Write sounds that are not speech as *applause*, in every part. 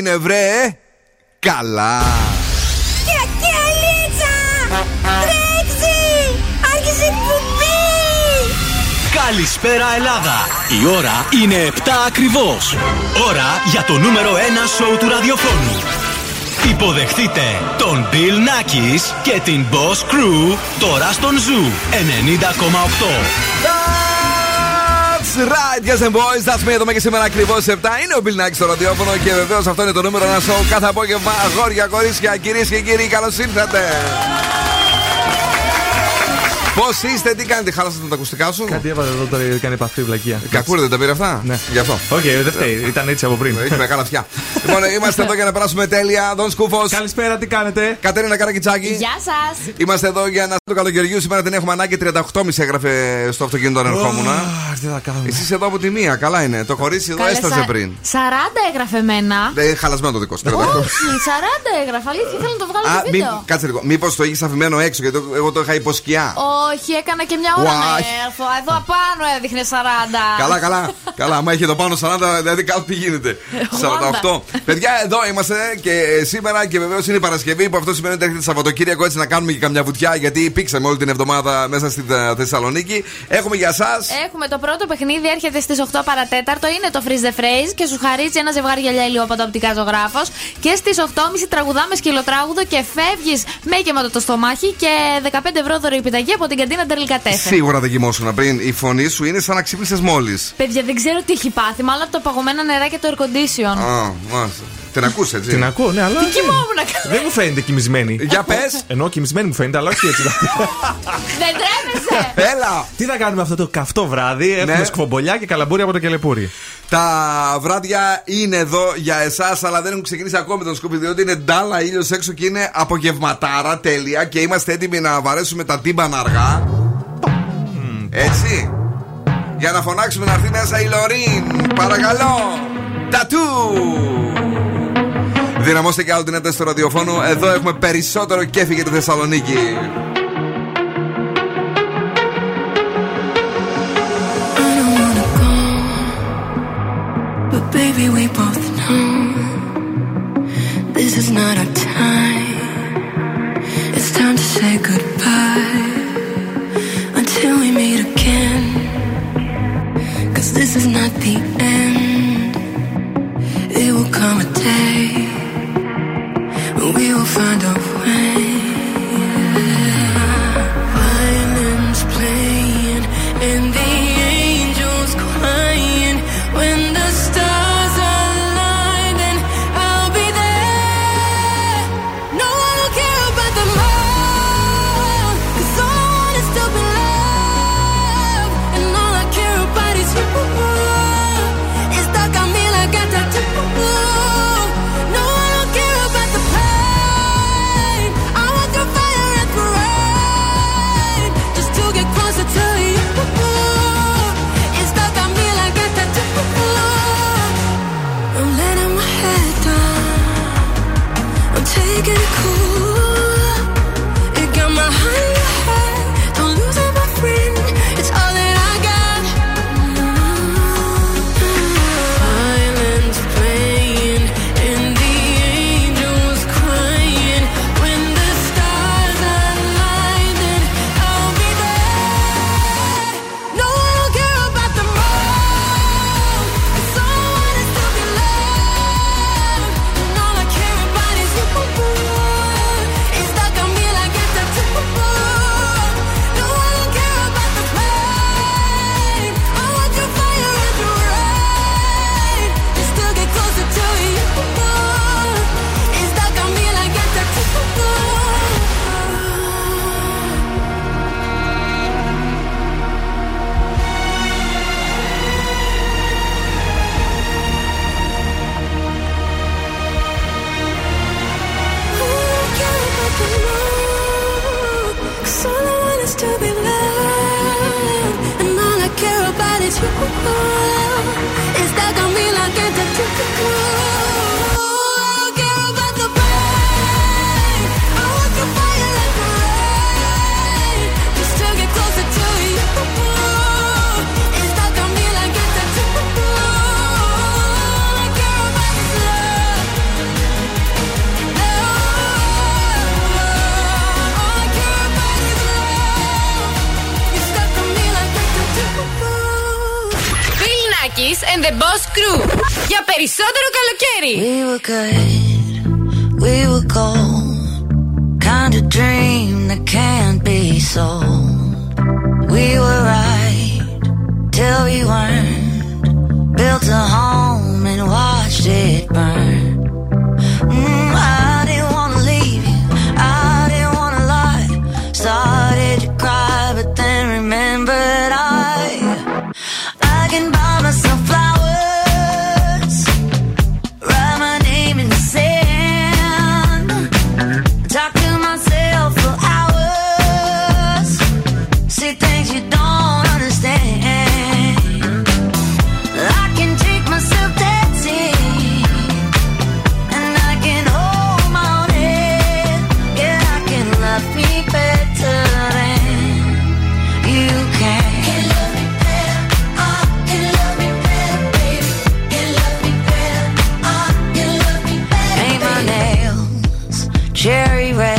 έγινε βρε; Καλά. Και και αλίτσα! Τρέξει Άρχισε εκπομπή! Καλησπέρα Ελλάδα. Η ώρα είναι 7 ακριβώς. Ώρα για το νούμερο 1 σοου του ραδιοφώνου Υποδεχτείτε τον Bill Nackis και την Boss Crew τώρα στον Zoo 90,8 That's right, girls and boys. That's me εδώ και σήμερα ακριβώς 7. Είναι ο Bill Nakis στο ραδιόφωνο και βεβαίως αυτό είναι το νούμερο ένα show κάθε απόγευμα. Αγόρια, κορίτσια, κυρίες και κύριοι, καλώς ήρθατε. Πώς είστε, τι κάνετε, χάλασατε τα ακουστικά σου; Κάτι έβαλε εδώ τώρα, κάνει επαφή βλακεία. Κακούρε δεν τα πήρε αυτά; Ναι. Γι' αυτό. Οκ, δεν φταίει, ήταν έτσι από πριν. Έχει μεγάλα αυτιά. λοιπόν, είμαστε εδώ για να περάσουμε τέλεια. Δον Σκούφος. Καλησπέρα, τι κάνετε; Κατέρινα Καρακιτσάκη. Γεια σας. Είμαστε εδώ για να το καλοκαιριού. Σήμερα την έχουμε ανάγκη 38,5 έγραφε στο αυτοκίνητο αν ερχόμουν. Τι θα κάνουμε. Εσείς εδώ από τη μία, καλά είναι. Το κορίτσι εδώ έσταζε πριν. 40 έγραφε εμένα. Δεν χαλασμένο το δικό σου. 38. Όχι, 40 έγραφε. Αλήθεια, θέλω να το βγάλω Α, στο μη, βίντεο. κάτσε λίγο. Μήπως το είχε αφημένο έξω, γιατί το- εγώ το είχα υποσκιά. Όχι, έκανα και μια ώρα να Why? έρθω. Εδώ απάνω έδειχνε 40. Καλά, καλά. καλά, άμα είχε το πάνω 40, δηλαδή κάτω τι γίνεται. *laughs* 48. Παιδιά, εδώ είμαστε και σήμερα και βεβαίως είναι η Παρασκευή που αυτό σημαίνει ότι έρχεται Σαββατοκύριακο έτσι να κάνουμε και καμιά βουτιά γιατί πήξαμε όλη την εβδομάδα μέσα στη ε, Θεσσαλονίκη. Έχουμε για εσά. Έχουμε το πρώτο παιχνίδι, έρχεται στις 8 παρατέταρτο. Είναι το Freeze the Phrase και σου χαρίζει ένα ζευγάρι γυαλιά ηλιόπατα οπτικά ζωγράφος. Και στις 8.30 τραγουδάμε σκυλοτράγουδο και φεύγεις με γεμάτο το στομάχι και 15 ευρώ δωρεοπιταγή από την καντίνα Ντερλικατέφε. Σίγουρα δεν κοιμόσουν πριν. Η φωνή σου είναι σαν να ξύπνησες μόλις. Παιδιά, δεν ξέρω τι έχει πάθει, μάλλον από το παγωμένα νερά και το air condition. Α, μάλιστα. Την ακούς έτσι; Την ακούω, ναι, αλλά. Τι κοιμόμουν να κάνω. Δεν μου φαίνεται κοιμισμένη. Για πες. Ενώ κοιμισμένη μου φαίνεται, αλλά όχι έτσι. Δεν τρέπεσαι. Έλα. Τι θα κάνουμε αυτό το καυτό βράδυ; Έχουμε Ναι. σκουφομπολιά και καλαμπούρι από το κελεπούρι. Τα βράδια είναι εδώ για εσάς, αλλά δεν έχουν ξεκινήσει ακόμη τον σκούπι, διότι είναι ντάλα ήλιος έξω και είναι απογευματάρα τέλεια και είμαστε έτοιμοι να βαρέσουμε τα τύμπανα αργά. Έτσι. Για να φωνάξουμε να έρθει μέσα η Λωρίν. Παρακαλώ. Τατού. Δυναμώστε και άλλο την ένταση του ραδιοφώνου. Εδώ έχουμε περισσότερο κέφι για τη Θεσσαλονίκη. But baby, we both know this is not our time. It's time to say goodbye until we meet again. Cause this is not the end. It will come a day when we will find a way. Cherry red,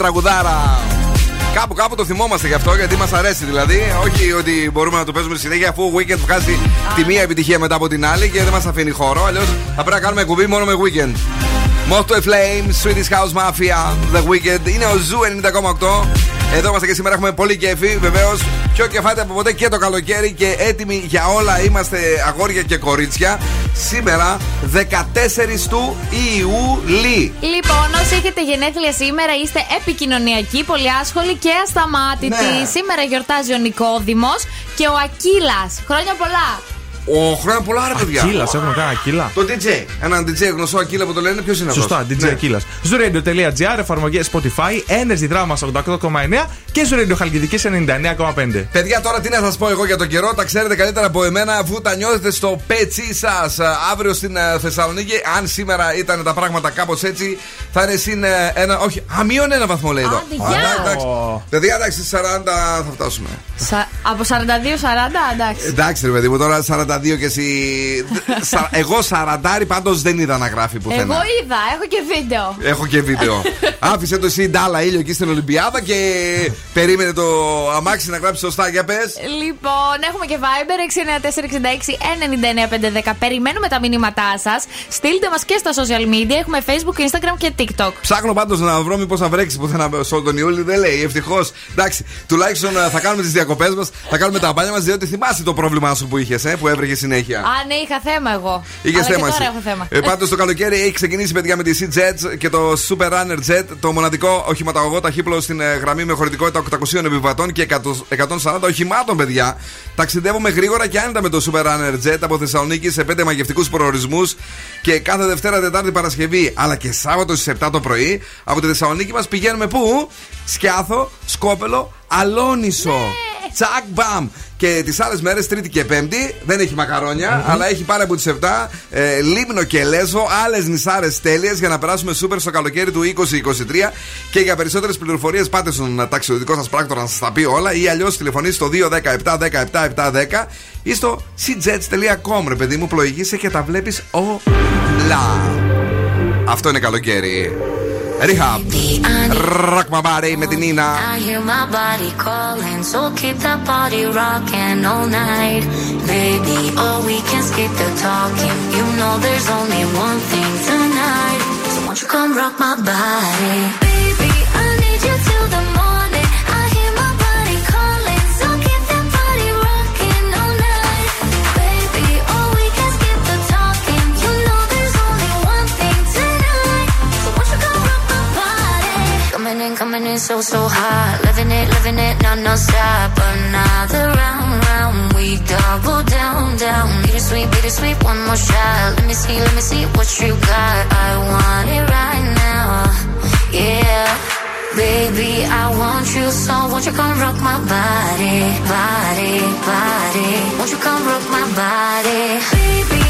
τραγουδάρα. Κάπου κάπου το θυμόμαστε γι' αυτό γιατί μας αρέσει δηλαδή. Όχι ότι μπορούμε να το παίζουμε συνέχεια αφού ο Weeknd βγάζει τη μία επιτυχία μετά από την άλλη και δεν μας αφήνει χώρο. Αλλιώς θα πρέπει να κάνουμε κουμπί μόνο με Weeknd. Moth To A Flame, Swedish House Mafia, The Weeknd. Είναι ο Zoo 90,8. Εδώ είμαστε και σήμερα έχουμε πολύ κέφι. Βεβαίως, πιο κεφάτοι από ποτέ και το καλοκαίρι και έτοιμοι για όλα είμαστε αγόρια και κορίτσια. Σήμερα 14 του Ιουλή. Λοιπόν, όσοι έχετε γενέθλια σήμερα, είστε επικοινωνιακοί, πολύ άσχολοι και ασταμάτητοι. Ναι. Σήμερα γιορτάζει ο Νικόδημος και ο Ακύλας. Χρόνια πολλά. Ο χρόνια πολλά, ρε παιδιά. Κύλα, έχουμε κανένα κύλα. Το DJ. Έναν DJ γνωστό Ακύλα που το λένε, ποιος είναι αυτός; Σωστά, DJ Ακύλας. Zuradio.gr, εφαρμογή Spotify, Energy Drama 88,9 και Zuradio Χαλκιδική 99,5. Παιδιά, τώρα τι να σας πω εγώ για τον καιρό, τα ξέρετε καλύτερα από εμένα αφού τα νιώθετε στο πέτσι σας. Αύριο στην ε, Θεσσαλονίκη, αν σήμερα ήταν τα πράγματα κάπως έτσι, θα είναι συν ε, ένα. Όχι, α, μείον ένα βαθμό λέει εδώ. Άντε, γεια. Α, εντάξει. Παιδιά, εντάξει, 40 θα φτάσουμε. Σα- Από 42-40, εντάξει. Εντάξει, ρε παιδί μου, τώρα 42 και εσύ. Σα- Εγώ 40 πάντως δεν είδα να γράφει πουθενά. Εγώ είδα, έχω και βίντεο. Έχω και βίντεο. *laughs* Άφησε το εσύ ντάλα ήλιο εκεί στην Ολυμπιάδα και περίμενε το αμάξι να γράψει σωστά. Για πες. Λοιπόν, έχουμε και Viber 69466 99510. Περιμένουμε τα μηνύματά σας. Στείλτε μας και στα social media. Έχουμε Facebook, Instagram και TikTok. Ψάχνω πάντως να βρω μήπως θα βρέξει πουθενά σε όλο τον Ιούλιο. Δεν λέει. Ευτυχώς. Εντάξει, τουλάχιστον ε, θα κάνουμε τις διακοπές μας, θα κάνουμε τα μπάνια μας, διότι θυμάσαι το πρόβλημά σου που είχες, ε, που έβρεχε συνέχεια. Α, ναι, είχα θέμα εγώ. Είχε Αλλά θέμα. Και τώρα εσύ. έχω θέμα. Ε, Πάντως το καλοκαίρι έχει ξεκινήσει παιδιά με τη Sea Jets και το Super Runner Jet, το μοναδικό οχηματαγωγό ταχύπλο στην ε, γραμμή με χωρητικότητα 800 επιβατών και 100 140 οχημάτων, παιδιά. Ταξιδεύουμε γρήγορα και άνετα με το Super Runner Jet από Θεσσαλονίκη σε 5 μαγευτικούς προορισμούς και κάθε Δευτέρα, Τετάρτη, Παρασκευή αλλά και Σάββατο στις 7 το πρωί από τη Θεσσαλονίκη μας πηγαίνουμε πού; Σκιάθο, Σκόπελο, Αλόνισο. Τσακ μπαμ! Και τις άλλες μέρες, Τρίτη και Πέμπτη, δεν έχει μακαρόνια, αλλά έχει πάρα από τις 7 ε, Λίμνο και Λέσβο, άλλες νησάρες τέλειες για να περάσουμε σούπερ στο καλοκαίρι του 2023. Και για περισσότερες πληροφορίες, πάτε στον ταξιδιωτικό σας πράκτορα να σας τα πει όλα ή αλλιώς τηλεφωνείτε στο 217-17-7-710 ή στο cjets.com. Ρε παιδί μου, πλοηγείσαι και τα βλέπεις όλα. Αυτό είναι καλοκαίρι. Rehab. Rock my body με την Νίνα. I hear my body calling, so keep that body rocking all night. Baby, oh, we can skip the talking. You know there's only one thing tonight. So won't you come rock my body? Coming in, coming in so, so hot. Living it, living it, no, no stop. Another round, round. We double down, down. Bittersweet, bittersweet, one more shot. Let me see, let me see what you got. I want it right now. Yeah. Baby, I want you so won't you come rock my body, body, body. Won't you come rock my body? Baby,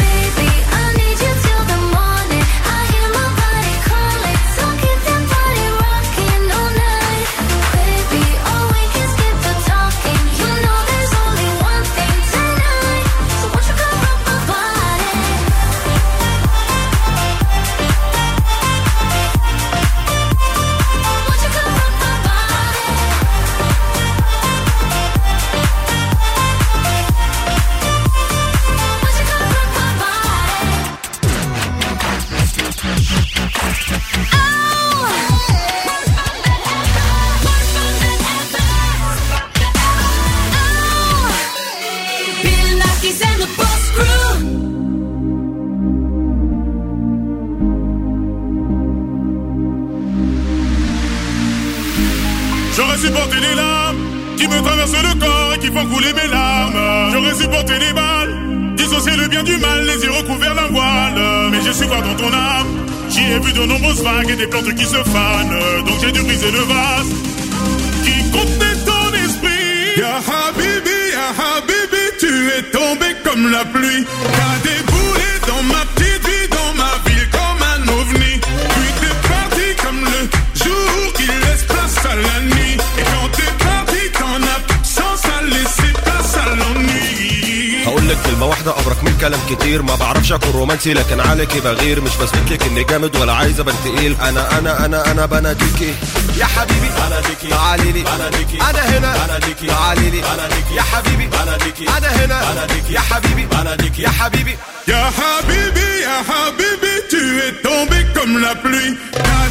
رومانسي لكن عليكي بغير مش بثبت لك إني جامد ولا عايز أبان تقيل. أنا أنا أنا أنا بناديكي يا حبيبي بناديكي تعالي لي. بناديكي أنا هنا. بناديكي تعالي لي. بناديكي يا حبيبي. بناديكي أنا هنا. بناديكي يا حبيبي. بناديكي يا حبيبي. Ya Habibi, Ya Habibi, tu es tombé comme la pluie. T'as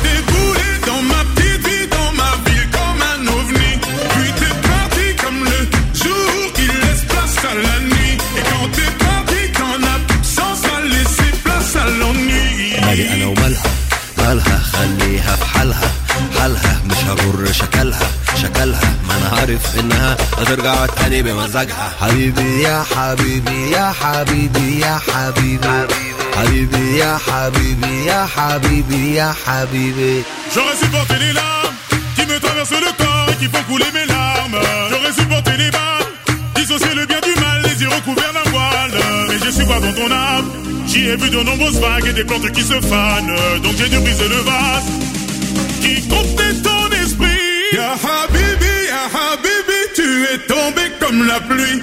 مش هغر شكلها شكلها ما انا عارف انها هترجع تاني بمزاجها حبيبي يا حبيبي يا حبيبي يا حبيبي حبيبي يا حبيبي يا حبيبي يا حبيبي J'aurais supporté les larmes qui me traversent le corps et qui font couler mes larmes. J'aurais supporté les balles, dissocier le bien du mal, les yeux recouverts d'un voile. Mais je suis pas dans ton âme. J'y ai vu de nombreuses vagues et des plantes qui se fanent. Donc j'ai dû briser le vase qui contenait ton esprit. Ya Ya Habibi, tu es tombé comme la pluie.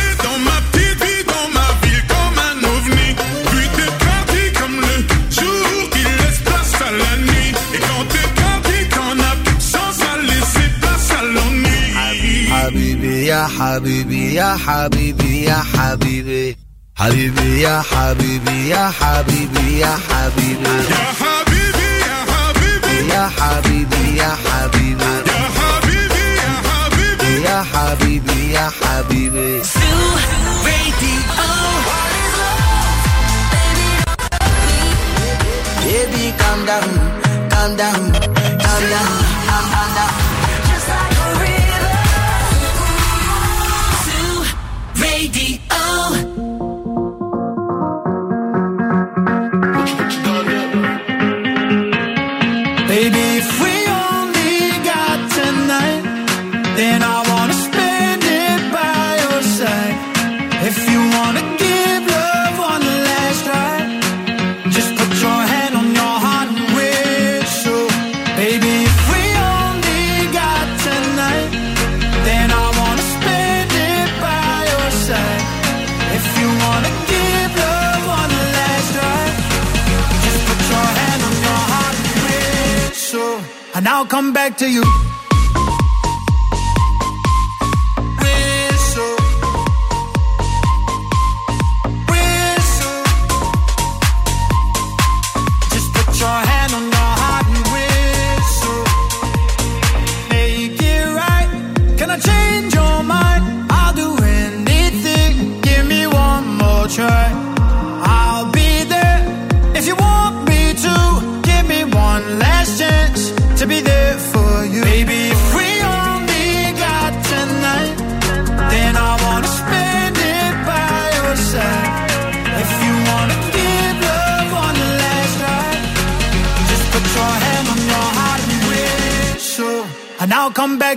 يا حبيبي يا حبيبي يا حبيبي حبيبي يا حبيبي يا حبيبي يا حبيبي Ya Habibi, Ya Habibi, يا حبيبي يا حبيبي Ya Habibi, Ya Habibi. يا حبيبي يا حبيبي Baby, calm down, calm down, calm down, Come back to you.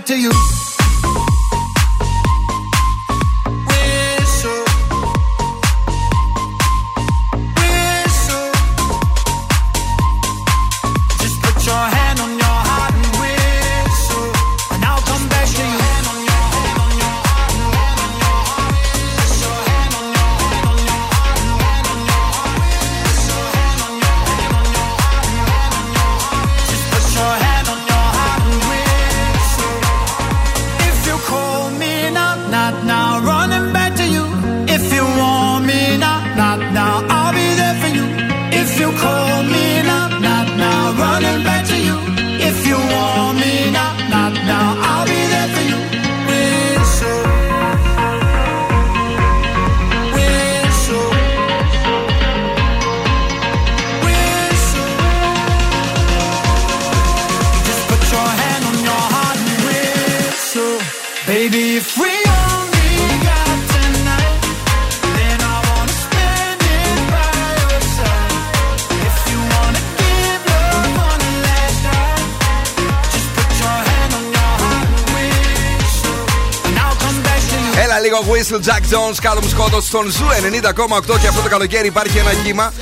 to you. Λίγο Whistle Jax Jones, Calum Scott στον Zoo 90,8 και αυτό το καλοκαίρι υπάρχει ένα κύμα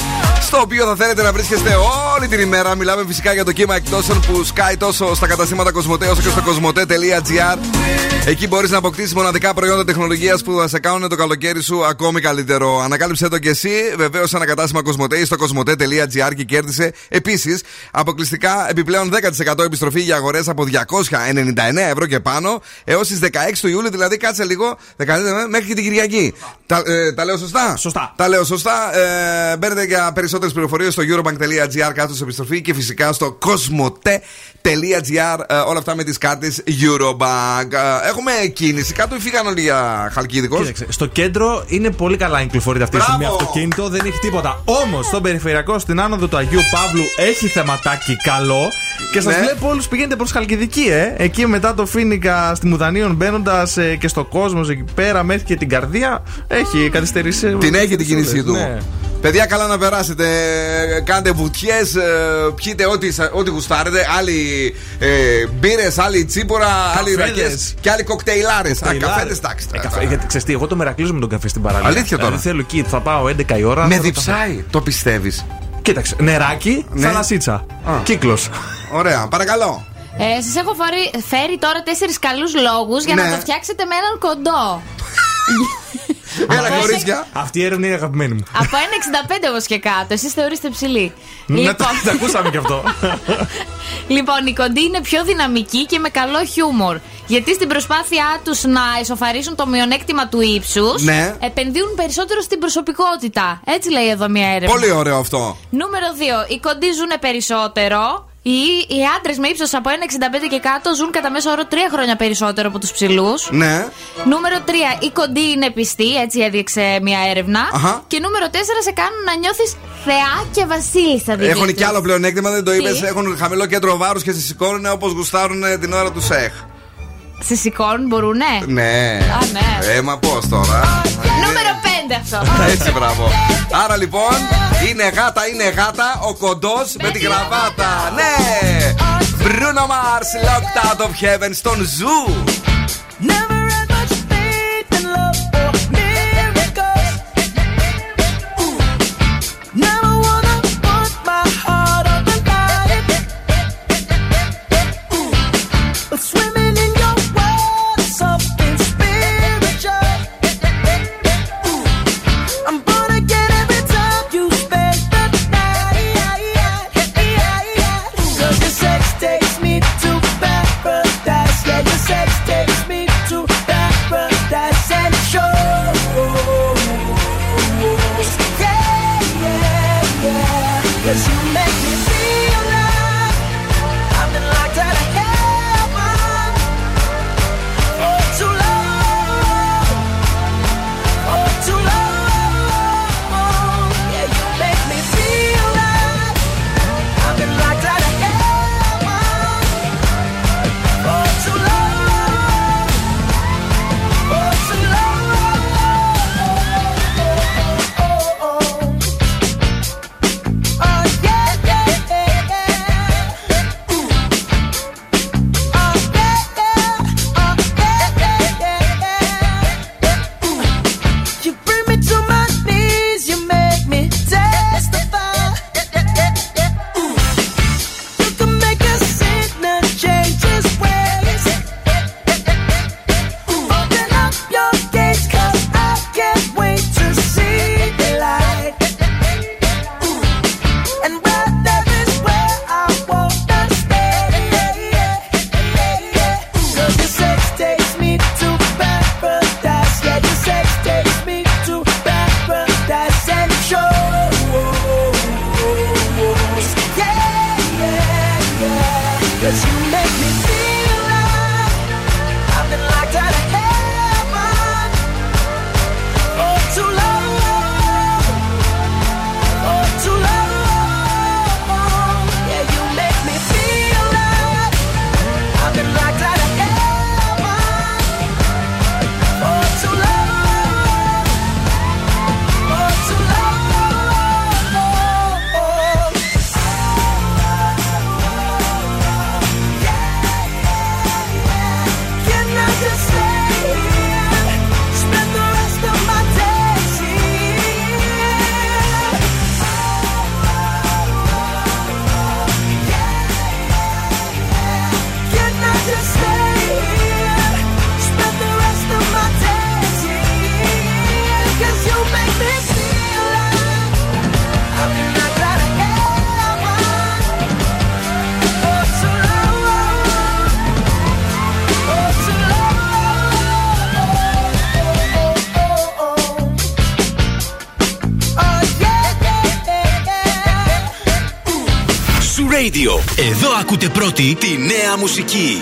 στο οποίο θα θέλετε να βρίσκεστε όλη την ημέρα. Μιλάμε φυσικά για το κύμα εκπτώσεων που σκάει τόσο στα καταστήματα COSMOTE όσο και στο cosmote.gr. Εκεί μπορείς να αποκτήσεις μοναδικά προϊόντα τεχνολογίας που θα σε κάνουν το καλοκαίρι σου ακόμη καλύτερο. Ανακάλυψε το κι εσύ. Βεβαίως, ένα κατάστημα COSMOTE ή στο cosmote.gr και κέρδισε επίσης αποκλειστικά επιπλέον 10% επιστροφή για αγορές από 299 ευρώ και πάνω έως τις 16 του Ιούλη, δηλαδή κάτσε λίγο 19 μέχρι και την Κυριακή. Τα, ε, τα λέω σωστά; Σωστά. Τα λέω σωστά. Ε, μπαίνετε για περισσότερες πληροφορίες στο eurobank.gr κάτω σε επιστροφή και φυσικά στο cosmote.gr. Ε, όλα αυτά με τις κάρτες Eurobank. Ε, έχουμε κίνηση. Κάτω φύγαν όλοι για Χαλκίδικος; Κοίταξε, στο κέντρο είναι πολύ καλά κυκλοφορείται αυτή τη στιγμή Μπράβο. αυτοκίνητο, δεν έχει τίποτα. Όμως στον περιφερειακό στην άνοδο του Αγίου Παύλου έχει θεματάκι καλό. Και σας Ναι. βλέπω όλους πηγαίνετε προς Χαλκιδική, ε. Εκεί μετά το Φίνικα στη Μουδανίων μπαίνοντας και στο κόσμος εκεί πέρα μέχρι και την καρδία έχει καθυστερήσει. Την έχει την κίνησή του. Ναι. Παιδιά, καλά να περάσετε. Κάντε βουτιές, πιείτε ό,τι, σα- ό,τι γουστάρετε. Άλλοι ε, μπύρες, άλλοι τσίπορα, άλλοι Καφέδες. ρακές και άλλοι κοκτέιλάρες. Α, Κοκτέιλάρες. καφέδες, εντάξει. Ε, τώρα. καφέ, γιατί ξέρεις τι, εγώ το μερακλίζω με τον καφέ στην παραλία. Αλήθεια τώρα. Δηλαδή θέλω εκεί, θα πάω 11 η ώρα. Με θα το διψάει, το πιστεύεις. καφέ. Κοίταξε, νεράκι, Ναι. θαλασσίτσα. Α. Κύκλος. Ωραία, παρακαλώ. Ε, Σας έχω φέρει, φέρει τώρα τέσσερις καλούς λόγους για Ναι. να το φτιάξετε με έναν κοντό. *laughs* Έλα, Από κορίτσια. Αυτή η έρευνα είναι αγαπημένη μου. Από 1,65 όμως και κάτω. Εσείς θεωρείστε ψηλή. Να λοιπόν, το το ακούσαμε κι αυτό. *laughs* λοιπόν, οι κοντοί είναι πιο δυναμικοί και με καλό χιούμορ. Γιατί στην προσπάθειά τους να ισοφαρίσουν το μειονέκτημα του ύψους, Ναι. επενδύουν περισσότερο στην προσωπικότητα. Έτσι λέει εδώ μια έρευνα. Πολύ ωραίο αυτό. Νούμερο 2. Οι κοντοί ζουν περισσότερο. Οι, οι άντρες με ύψος από 1,65 και κάτω ζουν κατά μέσο όρο 3 χρόνια περισσότερο από τους ψηλούς. Ναι. Νούμερο 3. Οι κοντοί είναι πιστοί, έτσι έδειξε μια έρευνα. Αχα. Και νούμερο 4. Σε κάνουν να νιώθεις θεά και βασίλισσα. δική Έχουν τους. και άλλο πλεονέκτημα, δεν το είπες. Τι; Έχουν χαμηλό κέντρο βάρους και σε σηκώνουν όπως γουστάρουν ε, την ώρα του σεχ. Σε σηκώνουν, μπορούνε; Ναι. Α, ναι. Ε, μα πώς τώρα. Νούμερο 5 αυτό. *laughs* Έτσι, μπράβο. Άρα λοιπόν, είναι γάτα, είναι γάτα, ο κοντός με τη γραβάτα. Ναι! Bruno Mars, locked out of heaven στον Zoo. Ακούτε πρώτη τη νέα μουσική.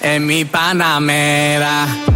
en mi panamera.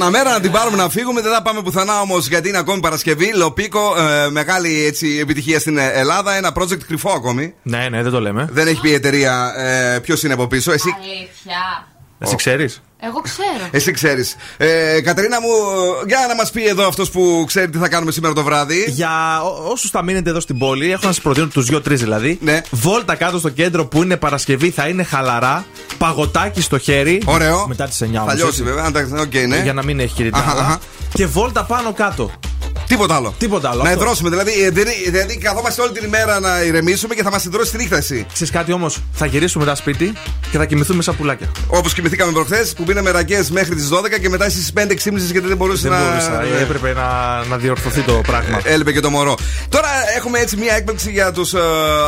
Panamera. Μη Παναμέρα να την πάρουμε να φύγουμε. Δεν θα πάμε πουθενά όμως γιατί είναι ακόμη Παρασκευή. Λοπίκο, ε, μεγάλη έτσι, επιτυχία στην Ελλάδα. Ένα project κρυφό ακόμη. Ναι, ναι, δεν το λέμε. Δεν έχει πει η εταιρεία ε, ποιος είναι από πίσω. Εσύ, Αλήθεια. Εσύ ξέρεις; Εγώ ξέρω. εσύ ξέρεις. Ε, Κατερίνα μου, για να μας πει εδώ αυτός που ξέρει τι θα κάνουμε σήμερα το βράδυ. Για όσους θα μείνετε εδώ στην πόλη, έχω να σας προτείνω τους δύο-τρει δηλαδή. Ναι. Βόλτα κάτω στο κέντρο που είναι Παρασκευή, θα είναι χαλαρά. Παγωτάκι στο χέρι. Ωραίο. Μετά τις 9 Θα όμως, λιώσει έτσι. βέβαια. εντάξει, οκ, ναι. Για να μην έχει Αχα, αχα. κυριτά. Και βόλτα πάνω κάτω. Τίποτα άλλο. Τίποτα άλλο. Να αυτό. ιδρώσουμε. Δηλαδή, ε, δεν- δηλαδή, καθόμαστε όλη την ημέρα να ηρεμήσουμε και θα μας ιδρώσει τη νύχτα εσύ. Ξέρεις κάτι όμως, θα γυρίσουμε μετά σπίτι και θα κοιμηθούμε σαν πουλάκια. Όπως κοιμηθήκαμε προχθές που πίναμε ρακές μέχρι τις 12 και μετά στις 5 ξύπνησε γιατί δεν μπορούσε Δεν να. μπορούσα. Ναι. Έπρεπε να, να διορθωθεί το πράγμα. Έλειπε και το μωρό. Τώρα έχουμε έτσι μια έκπληξη για τους uh,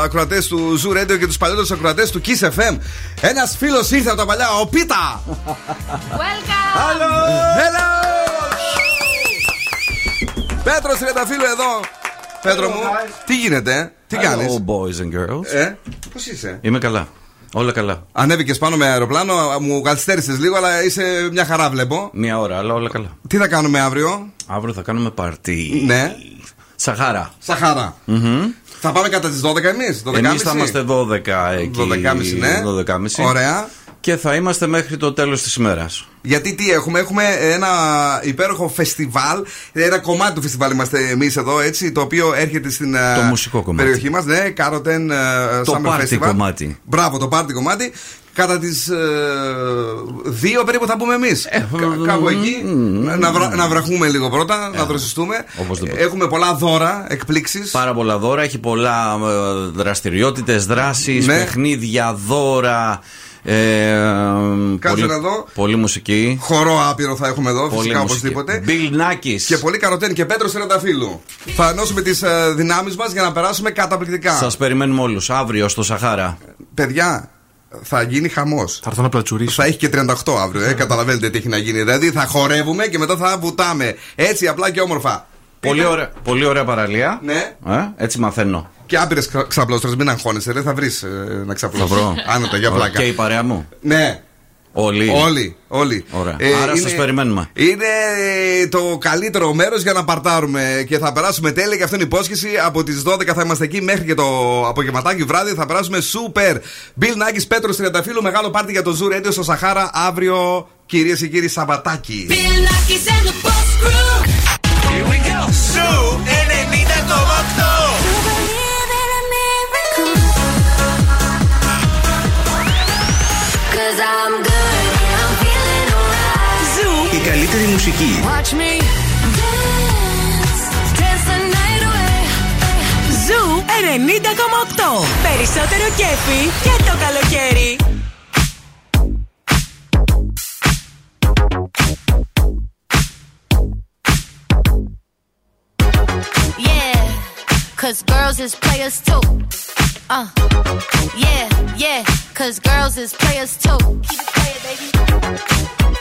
ακροατές του Zoo Radio και τους παλιότερους ακροατές του Kiss FM. Ένας φίλος ήρθε από τα παλιά, ο Πίτα! Welcome! Hello! Hello! Πέτρος Τριανταφύλλου εδώ. Πέτρο μου, τι γίνεται, ε; τι κάνεις; Hello, boys and girls. Ε, πώς είσαι; Είμαι καλά. Όλα καλά. Ανέβηκες πάνω με αεροπλάνο, μου καθυστέρησες λίγο, αλλά είσαι μια χαρά, βλέπω. Μία ώρα, αλλά όλα καλά. Τι θα κάνουμε αύριο, Αύριο θα κάνουμε παρτί. Ναι. Σαχάρα. Σαχάρα. Θα πάμε κατά τις 12 εμείς, 12.30. Εμείς θα είμαστε 12 εκεί. 12.30, ναι. 12.30. Ωραία. Και θα είμαστε μέχρι το τέλος της ημέρας. Γιατί τι έχουμε, έχουμε ένα υπέροχο φεστιβάλ. Ένα κομμάτι του φεστιβάλ είμαστε εμείς εδώ, έτσι, το οποίο έρχεται στην ε, Το μουσικό κομμάτι. περιοχή μας. Ναι, Κάρωτεν Το Summer party Festival. κομμάτι. Μπράβο, το πάρτι κομμάτι. Κατά τις δύο περίπου θα πούμε εμείς. Κάπου εκεί. να, βρα- να βραχούμε λίγο πρώτα, να δροσιστούμε. Ε, οπωσδήποτε. Έχουμε πολλά δώρα, εκπλήξεις. Πάρα πολλά δώρα. Έχει πολλά δραστηριότητες, δράσεις, Ναι. παιχνίδια, δώρα. Ε, Κάτσε πολύ, να δω. Πολύ μουσική. Χορό άπειρο θα έχουμε εδώ, Πολύ φυσικά μουσική. οπωσδήποτε. Bill Nackis. Και πολύ καροτέν και Πέτρος Τερανταφύλου. Θα ενώσουμε τις δυνάμεις μας για να περάσουμε καταπληκτικά. Σας περιμένουμε όλους αύριο στο Σαχάρα. Παιδιά, θα γίνει χαμός. Θα έρθω να πλατσουρίσω. Θα έχει και 38 αύριο, ε, καταλαβαίνετε τι έχει να γίνει. Δηλαδή θα χορεύουμε και μετά θα βουτάμε. Έτσι απλά και όμορφα. Πολύ ωραία, πολύ ωραία παραλία. Ναι. Ε, έτσι μαθαίνω. Και άπειρε ξαπλώστρες, μην αγχώνεσαι, δεν θα βρεις να ξαπλώσει. Θα βρω. Άνετα, για πλάκα. Και η παρέα μου. Ναι. Όλοι. Όλοι, όλοι. Ωραία. Ε, Άρα είναι- σας περιμένουμε. Είναι το καλύτερο μέρος για να παρτάρουμε και θα περάσουμε τέλεια και αυτό είναι υπόσχεση. Από τις 12 θα είμαστε εκεί μέχρι και το απογευματάκι βράδυ. Θα περάσουμε super. Bill Nackis, Πέτρος Τριανταφύλλου, μεγάλο πάρτι για το Zoo Radio στο Σαχάρα αύριο, κυρίες και κύριοι, Σαββατάκι. Bill Nackis and the Boss Crew. Here we go. Σου 90,8. καλύτερη μουσική. Watch me dance, dance the night away. Ζου 90,8. Περισσότερο κέφι και το καλοκαίρι. Yeah, cause girls is players too. Uh, yeah, yeah, cause girls is players too. Keep it playing, baby.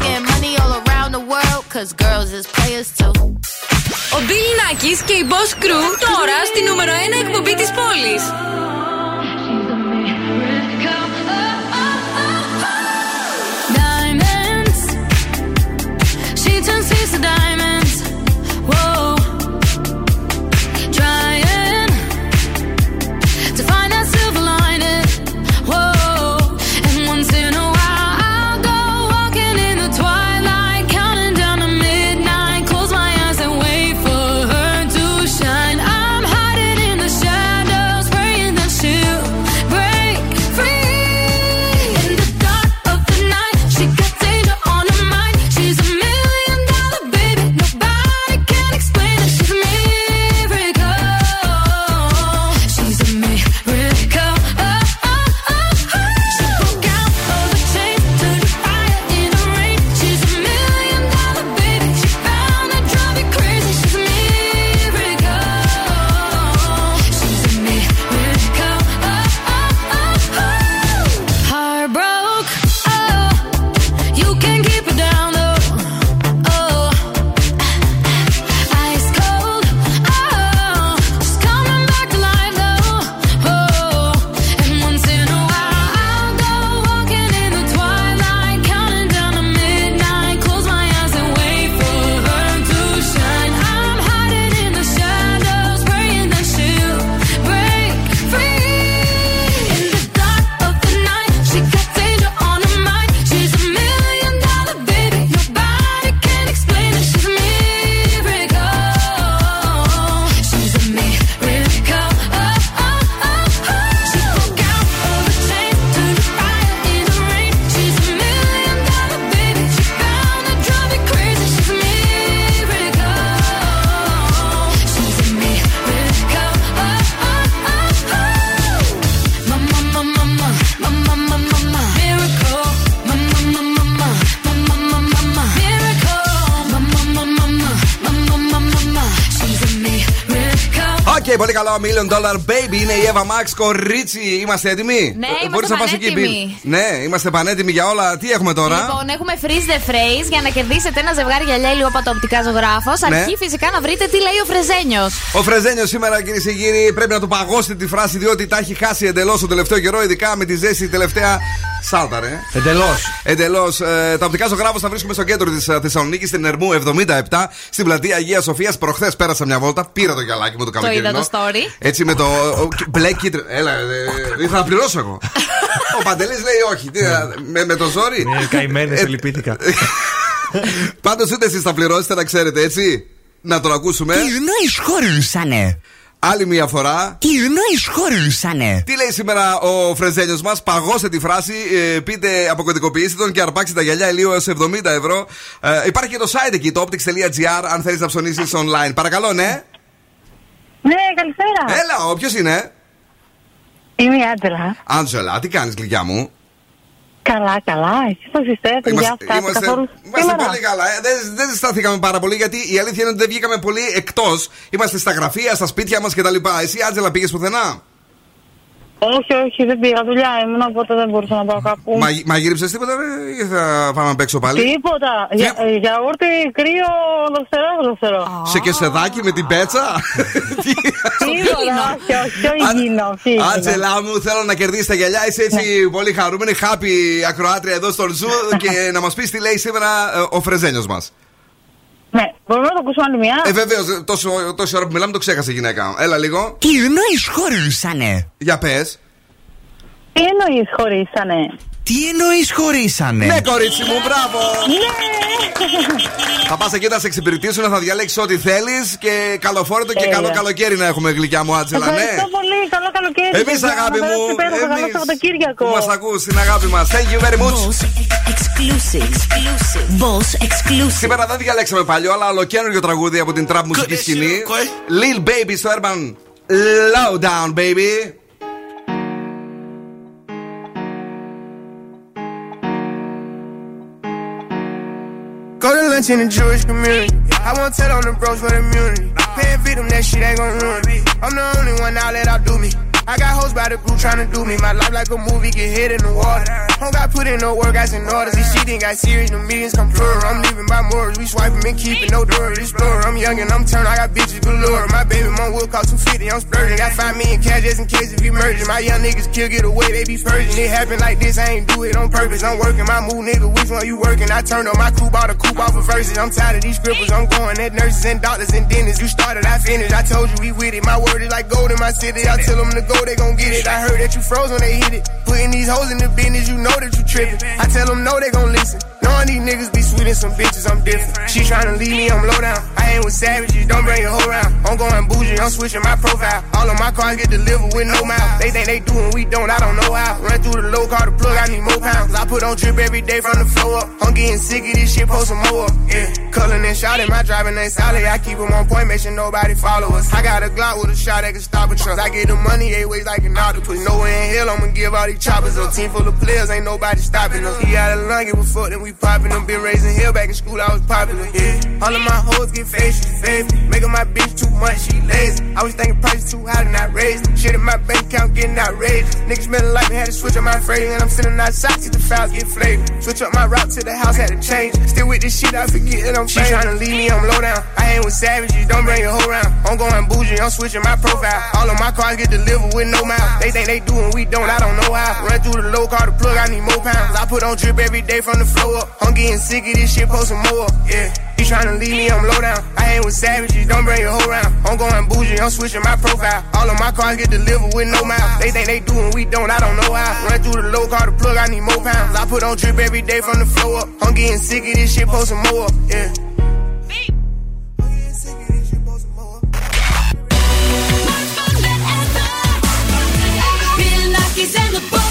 Bitches getting money all around the world, cause girls is players too. Ο Bill Nackis και η Boss Crew τώρα στη νούμερο 1 εκπομπή της πόλης. Diamonds, she turns thieves to diamonds. Whoa, Οκ, πολύ καλό. Million Dollar Baby είναι η Ava Max. Κορίτσι, είμαστε έτοιμοι; Ναι, Ε, είμαστε μπορείς να πας εκεί, πανέτοιμοι. Bill. Ναι, είμαστε πανέτοιμοι για όλα. Τι έχουμε τώρα; Λοιπόν, έχουμε freeze the phrase για να κερδίσετε ένα ζευγάρι γυαλιά ηλίου από το οπτικά ζωγράφος. Ναι. Αρκεί φυσικά να βρείτε τι λέει ο Φρεζένιος. Ο Φρεζένιος σήμερα, κυρίες και κύριοι, πρέπει να του παγώσετε τη φράση διότι τα έχει χάσει εντελώς το τελευταίο καιρό, ειδικά με τη ζέστη τελευταία. Σάλτα, ρε. Εντελώς. Εντελώς. Ε, τα οπτικά ζωγράφος θα βρίσκουμε στο κέντρο της Θεσσαλονίκης, στην Ερμού 77, στην πλατεία Αγίας Σοφίας. Προχθές πέρασα μια βόλτα, πήρα το γυαλάκι μου το Το καλοκαιρινό. είδα το story. Έτσι με το. ο, μπλε κίτρινο. Έλα, ε, ήθελα να πληρώσω εγώ. *laughs* Ο Παντελής λέει όχι. Τι, με, με το ζόρι. Ναι, καημένες, Ε, σε λυπήθηκα. Πάντως ούτε εσείς θα πληρώσετε, να ξέρετε, έτσι. Να τον ακούσουμε. Τι εννοείς χωρούσανε. Άλλη μια φορά. Τι εννοείς χωρούσανε. Τι λέει σήμερα ο Φρεζέλιο μας, παγώστε τη φράση, ε, πείτε, αποκωδικοποιήστε τον και αρπάξτε τα γυαλιά ηλίου έως 70 ευρώ. Ε, υπάρχει και το site εκεί, το optics.gr, αν θέλεις να ψωνίσεις online. Παρακαλώ, ναι. Ναι, καλησπέρα. Έλα, ποιος είναι; Είμαι η Άντζελα. Άντζελα, τι κάνεις, γλυκιά μου; Καλά, καλά. Εσείς πώς είστε, παιδιά, Είμαστε, φτάτε είμαστε, καθόλου είμαστε σήμερα; πολύ καλά. Ε, δεν, δεν στάθηκαμε πάρα πολύ γιατί η αλήθεια είναι ότι δεν βγήκαμε πολύ εκτός. Είμαστε στα γραφεία, στα σπίτια μας κτλ. Εσύ, Άντζελα, πήγες πουθενά; Όχι, όχι, δεν πήγα δουλειά ήμουν, οπότε δεν μπορούσα να πάω κάπου. Μα, μαγείρεψε τίποτα, ρε, ή θα πάμε να παίξω πάλι; Τίποτα. Για, ε, γιαούρτι, κρύο, δροσερό, δροσερό. Σε κεσεδάκι με την πέτσα; *laughs* Τίποτα, όχι, όχι, πιο υγιεινό, πιο υγιεινό. Άντζελά μου, θέλω να κερδίσεις τα γυαλιά. Είσαι έτσι πολύ χαρούμενη. Happy ακροάτρια εδώ στον Zoo *laughs* και να μας πεις τι λέει σήμερα ε, ο Φρεζένιος μας. Ναι, μπορούμε να το ακούσουμε άλλη μια. Ε, βεβαίως, τόσο, τόση ώρα που μιλάμε το ξέχασε η γυναίκα. Έλα λίγο. Τι εννοείς χωρίσανε. Για πες. Τι εννοείς χωρίσανε. Τι εννοείς χωρίσανε; Ναι, κορίτσι μου, μπράβο. Ναι. Θα πας εκεί να σε εξυπηρετήσουν, θα διαλέξεις ό,τι θέλεις και καλοφόρετο και Τέλεια. καλό καλοκαίρι να έχουμε γλυκιά μου, Άτζελα, ναι. Ευχαριστώ πολύ. Καλό καλοκαίρι. Εμείς, παιδιά. αγάπη Να μου. περάσετε υπέροχα. Καλό εμείς Σαββατοκύριακο. Που μας ακούς, την αγάπη μας. Thank you very much. Exclusive. Boss exclusive. Σήμερα δεν διαλέξαμε παλιό, αλλά ολοκένουργιο τραγούδι από την trap μουσική σκηνή. Lil Baby στο Urban Lowdown, baby. Go to lunch in the Jewish community. I won't tell on the bros for immunity. Paying victim, that shit ain't gon' ruin me. I'm the only one now that outdo me. I got hoes by the group tryna do me. My life like a movie, get hit in the water. Don't got put in no work, I in orders. This shit ain't got serious, no meetings come plural. I'm leaving by morals. We swiping and keeping no door. Explorer. I'm young and I'm turned, I got bitches galore. My baby mom will cost 250, I'm splurging. Got 5 million cash just in case if you merging. My young niggas kill, get away, they be purging. It happen like this, I ain't do it on purpose. I'm working my move, nigga. Which one you working? I turned on my coupe, bought a coupe off of verses. I'm tired of these scribbles, I'm going at nurses and doctors and dentists. You started, I finished. I told you we with it. My word is like gold in my city. I tell them to go, they gon' get it. I heard that you froze when they hit it. Putting these hoes in the business, you know that you tripping. I tell them no, they gon' listen. Knowing these niggas be sweet and some bitches, I'm different. She tryna leave me, I'm low down. I ain't with savages, don't bring your whole round. I'm going bougie, I'm switching my profile. All of my cars get delivered with no mouth. They think they do and we don't, I don't know how. Run through the low car to plug, I need more pounds. I put on drip every day from the flow up. I'm getting sick of this shit, post some more. Yeah, culling and shouting, my driving ain't solid. I keep keep 'em on point, make sure nobody follow us. I got a Glock with a shot that can stop a truck. I get the money eight ways like an octopus. Nowhere in hell, I'ma give all these choppers up. Team full of players, ain't nobody stopping us. He out of line, give a fuck, then we popping them. Been raising hell back in school, I was popular. Yeah, all of my hoes get fake, she faithful. Making my bitch too much, she lazy. I was thinking prices too high and not raised. Shit in my bank account getting outrageous. Niggas smelling like me, had to switch up my phrase. And I'm sitting outside, see the files get flavored. Switch up my route to the house, had to change. Still with this shit, I forget that I'm She tryna leave me, I'm low down. I ain't with savages, don't bring your whole round. I'm going bougie, I'm switching my profile. All of my cars get delivered with no mouth. They think they do and we don't, I don't know how. Run through the low car to plug, I need more pounds. I put on drip every day from the flow I'm getting sick of this shit, post some more. Yeah. You tryna leave me, I'm low down. I ain't with savages, don't bring your whole round. I'm going bougie, I'm switching my profile. All of my cars get delivered with no mouth. They think they do and we don't, I don't know how. Run through the low car to plug, I need more pounds. I put on drip every day from the floor up. I'm getting sick of this shit, post some more. Yeah. Bill Nackis and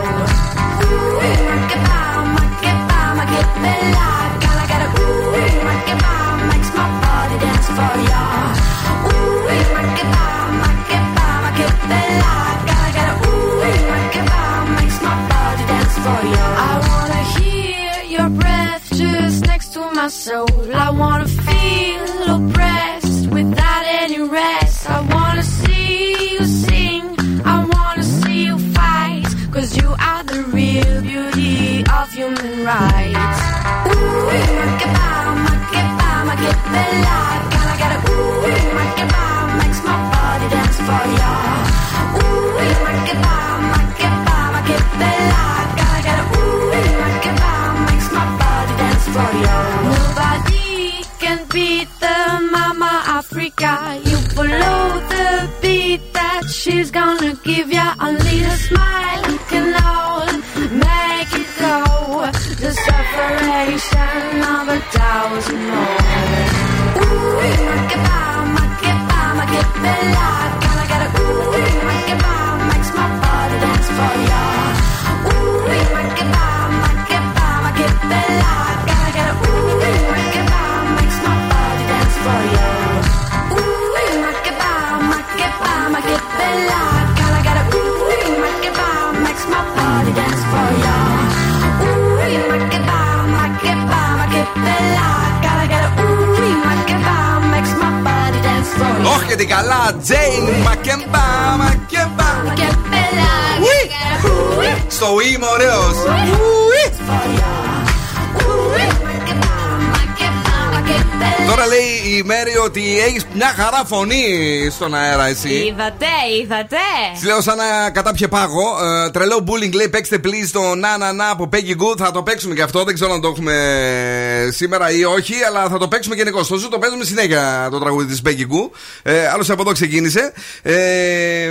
soul. I wanna feel oppressed without any rest. I wanna see you sing. I wanna see you fight. Cause you are the real beauty of human rights. Ooh, makeba, makebella. Gotta Στο είμαι ωραίος. Τώρα λέει η Μέρη ότι έχεις μια χαρά φωνή στον αέρα, εσύ. Είδατε, είδατε. Της λέω σαν να κατάπιε πάγο. Ε, τρελό bullying λέει παίξτε please το να να να από Peggy Good. Θα το παίξουμε και αυτό. Δεν ξέρω αν το έχουμε σήμερα ή όχι, αλλά θα το παίξουμε γενικώς. Στο ζου το παίζουμε συνέχεια το τραγούδι της Peggy Good. Ε, Άλλωστε από εδώ ξεκίνησε. Ε,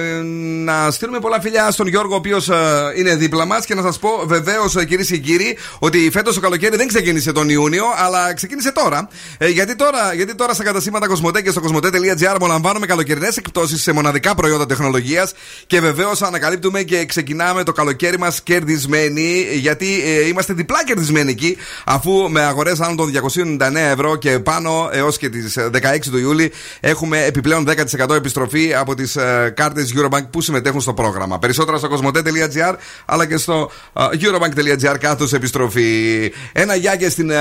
να στείλουμε πολλά φιλιά στον Γιώργο, ο οποίος είναι δίπλα μας και να σας πω βεβαίως κυρίες και κύριοι ότι φέτος το καλοκαίρι δεν ξεκίνησε τον Ιούνιο, αλλά ξεκίνησε τώρα. Ε, γιατί τώρα, γιατί τώρα στα καταστήματα Κοσμοτέ και στο κοσμοτέ.gr απολαμβάνουμε καλοκαιρινές εκπτώσεις σε μοναδικά προϊόντα τεχνολογίας και βεβαίως ανακαλύπτουμε και ξεκινάμε το καλοκαίρι μας κερδισμένοι, γιατί ε, είμαστε διπλά κερδισμένοι εκεί, αφού με αγορές άνω των 299 ευρώ και πάνω έως και τις 16 του Ιούλη έχουμε επιπλέον 10% επιστροφή από τις ε, κάρτες Eurobank που συμμετέχουν στο πρόγραμμα. Περισσότερα στο κοσμοτέ.gr αλλά και στο ε, eurobank.gr κάτω επιστροφή. Ένα γεια και στην ε,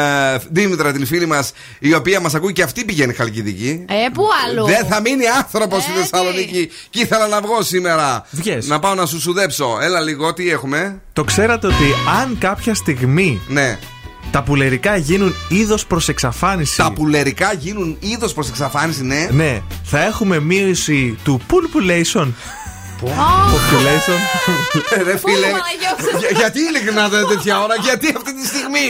Δήμητρα, την φίλη μας, η οποία μας ακούει και αυτή πηγαίνει Χαλκιδική. Ε, πού αλλού. Δεν θα μείνει άνθρωπο στη Θεσσαλονίκη. Και ήθελα να βγω σήμερα. Βγες. Να πάω να σου σουδέψω. Έλα λίγο, τι έχουμε. Το ξέρατε ότι αν κάποια στιγμή Ναι. τα πουλερικά γίνουν είδο προ εξαφάνιση. Τα πουλερικά γίνουν είδο προ εξαφάνιση, ναι. Ναι, θα έχουμε μείωση του pulpulation. Population. Ε, Ρε φίλε, για- γιατί ειλικρινά τέτοια ώρα, γιατί αυτή τη στιγμή.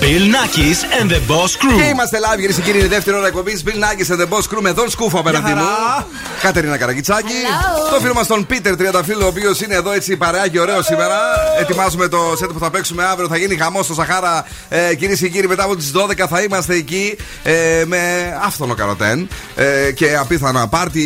Bill Nackis and the Boss Crew. Και είμαστε live, κυρίες και κύριοι, είναι η δεύτερη ώρα εκπομπής. Bill Nackis and the Boss Crew με Δον Σκούφο απέναντί μου. Κατερίνα Καραγκιτσάκη. Το φίλο μας τον Πίτερ Τριανταφύλλο, ο οποίος είναι εδώ έτσι παρεά και ωραίος σήμερα. Ετοιμάζουμε το σετ που θα παίξουμε αύριο. Θα γίνει χαμός στο Σαχάρα. Ε, κυρίες και κύριοι, μετά από τις 12 θα είμαστε εκεί ε, με άφθονο καροτέν ε, και απίθανα πάρτι,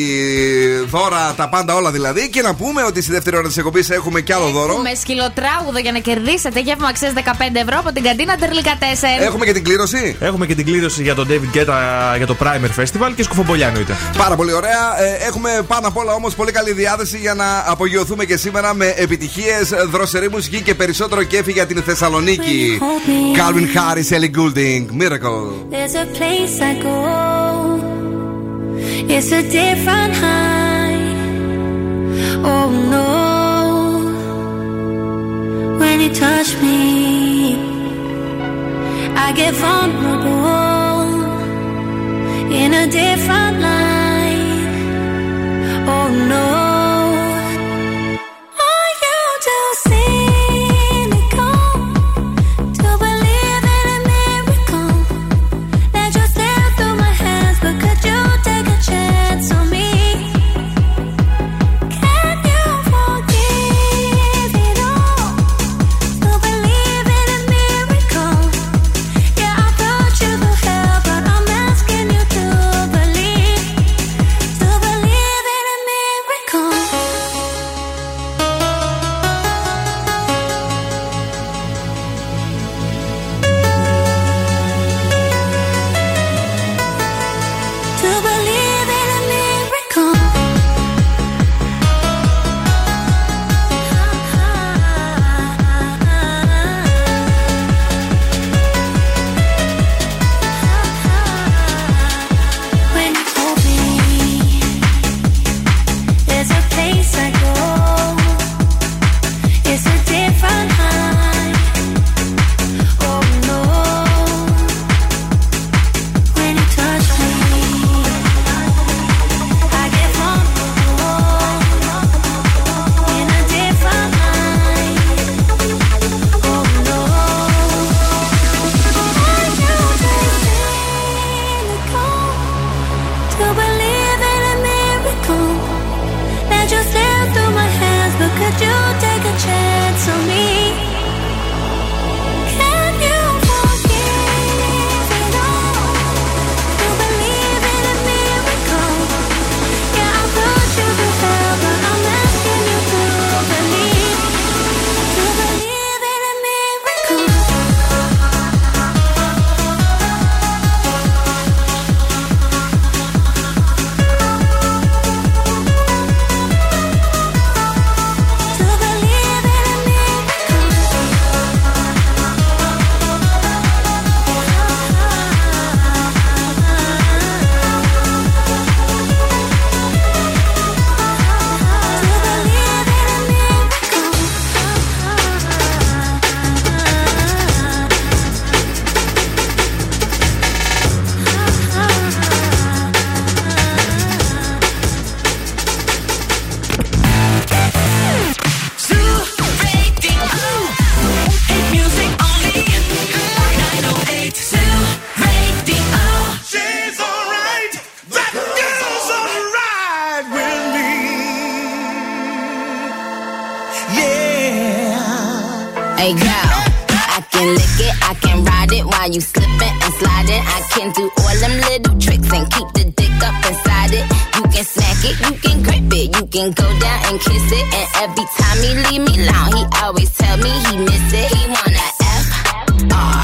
δώρα, τα πάντα όλα δηλαδή. Και να πούμε ότι στη δεύτερη ώρα της εκπομπής έχουμε κι άλλο δώρο. Με σκυλοτράγουδο για να κερδίσετε γεύμα αξίας 15 ευρώ από την καντίνα Τερλικά 4. Έχουμε και την κλήρωση. Έχουμε και την κλήρωση για τον David Guetta για το Primer Festival και σκουφομπολιά εννοείται. Πάρα πολύ ωραία. Ε, έχουμε πάνω απ' όλα όμως πολύ καλή διάθεση για να απογειωθούμε και σήμερα με επιτυχίες, δροσερή μουσική και περισσότερο κέφι για την Θεσσαλονίκη. Calvin Harris, Ellie Goulding, Miracle. There's a place I go. It's a different high. Oh no. When you touch me, I get vulnerable in a different and kiss it. And every time he leave me alone, he always tell me he miss it. He wanna F R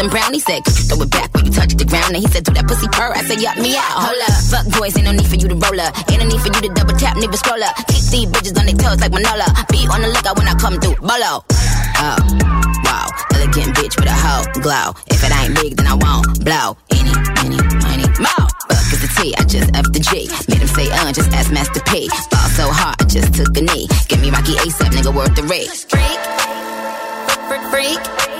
Custom brown? He said, throw it back when you touch the ground? And he said, do that pussy purr. I said, yup me out. Hold up, fuck boys, ain't no need for you to roll up. Ain't no need for you to double tap, nigga scroll up. Keep these bitches on their toes like Manola. Be on the lookout when I come through. Bolo. Oh, wow, elegant bitch with a hoe glow. If it ain't big, then I won't blow. Any, any, money, more. Fuck is the T, I just F the G. Made him say, uh, just ask Master P. Fall so hard, I just took a knee. Give me Rocky ASAP, nigga, worth the rate. Freak, freak, freak.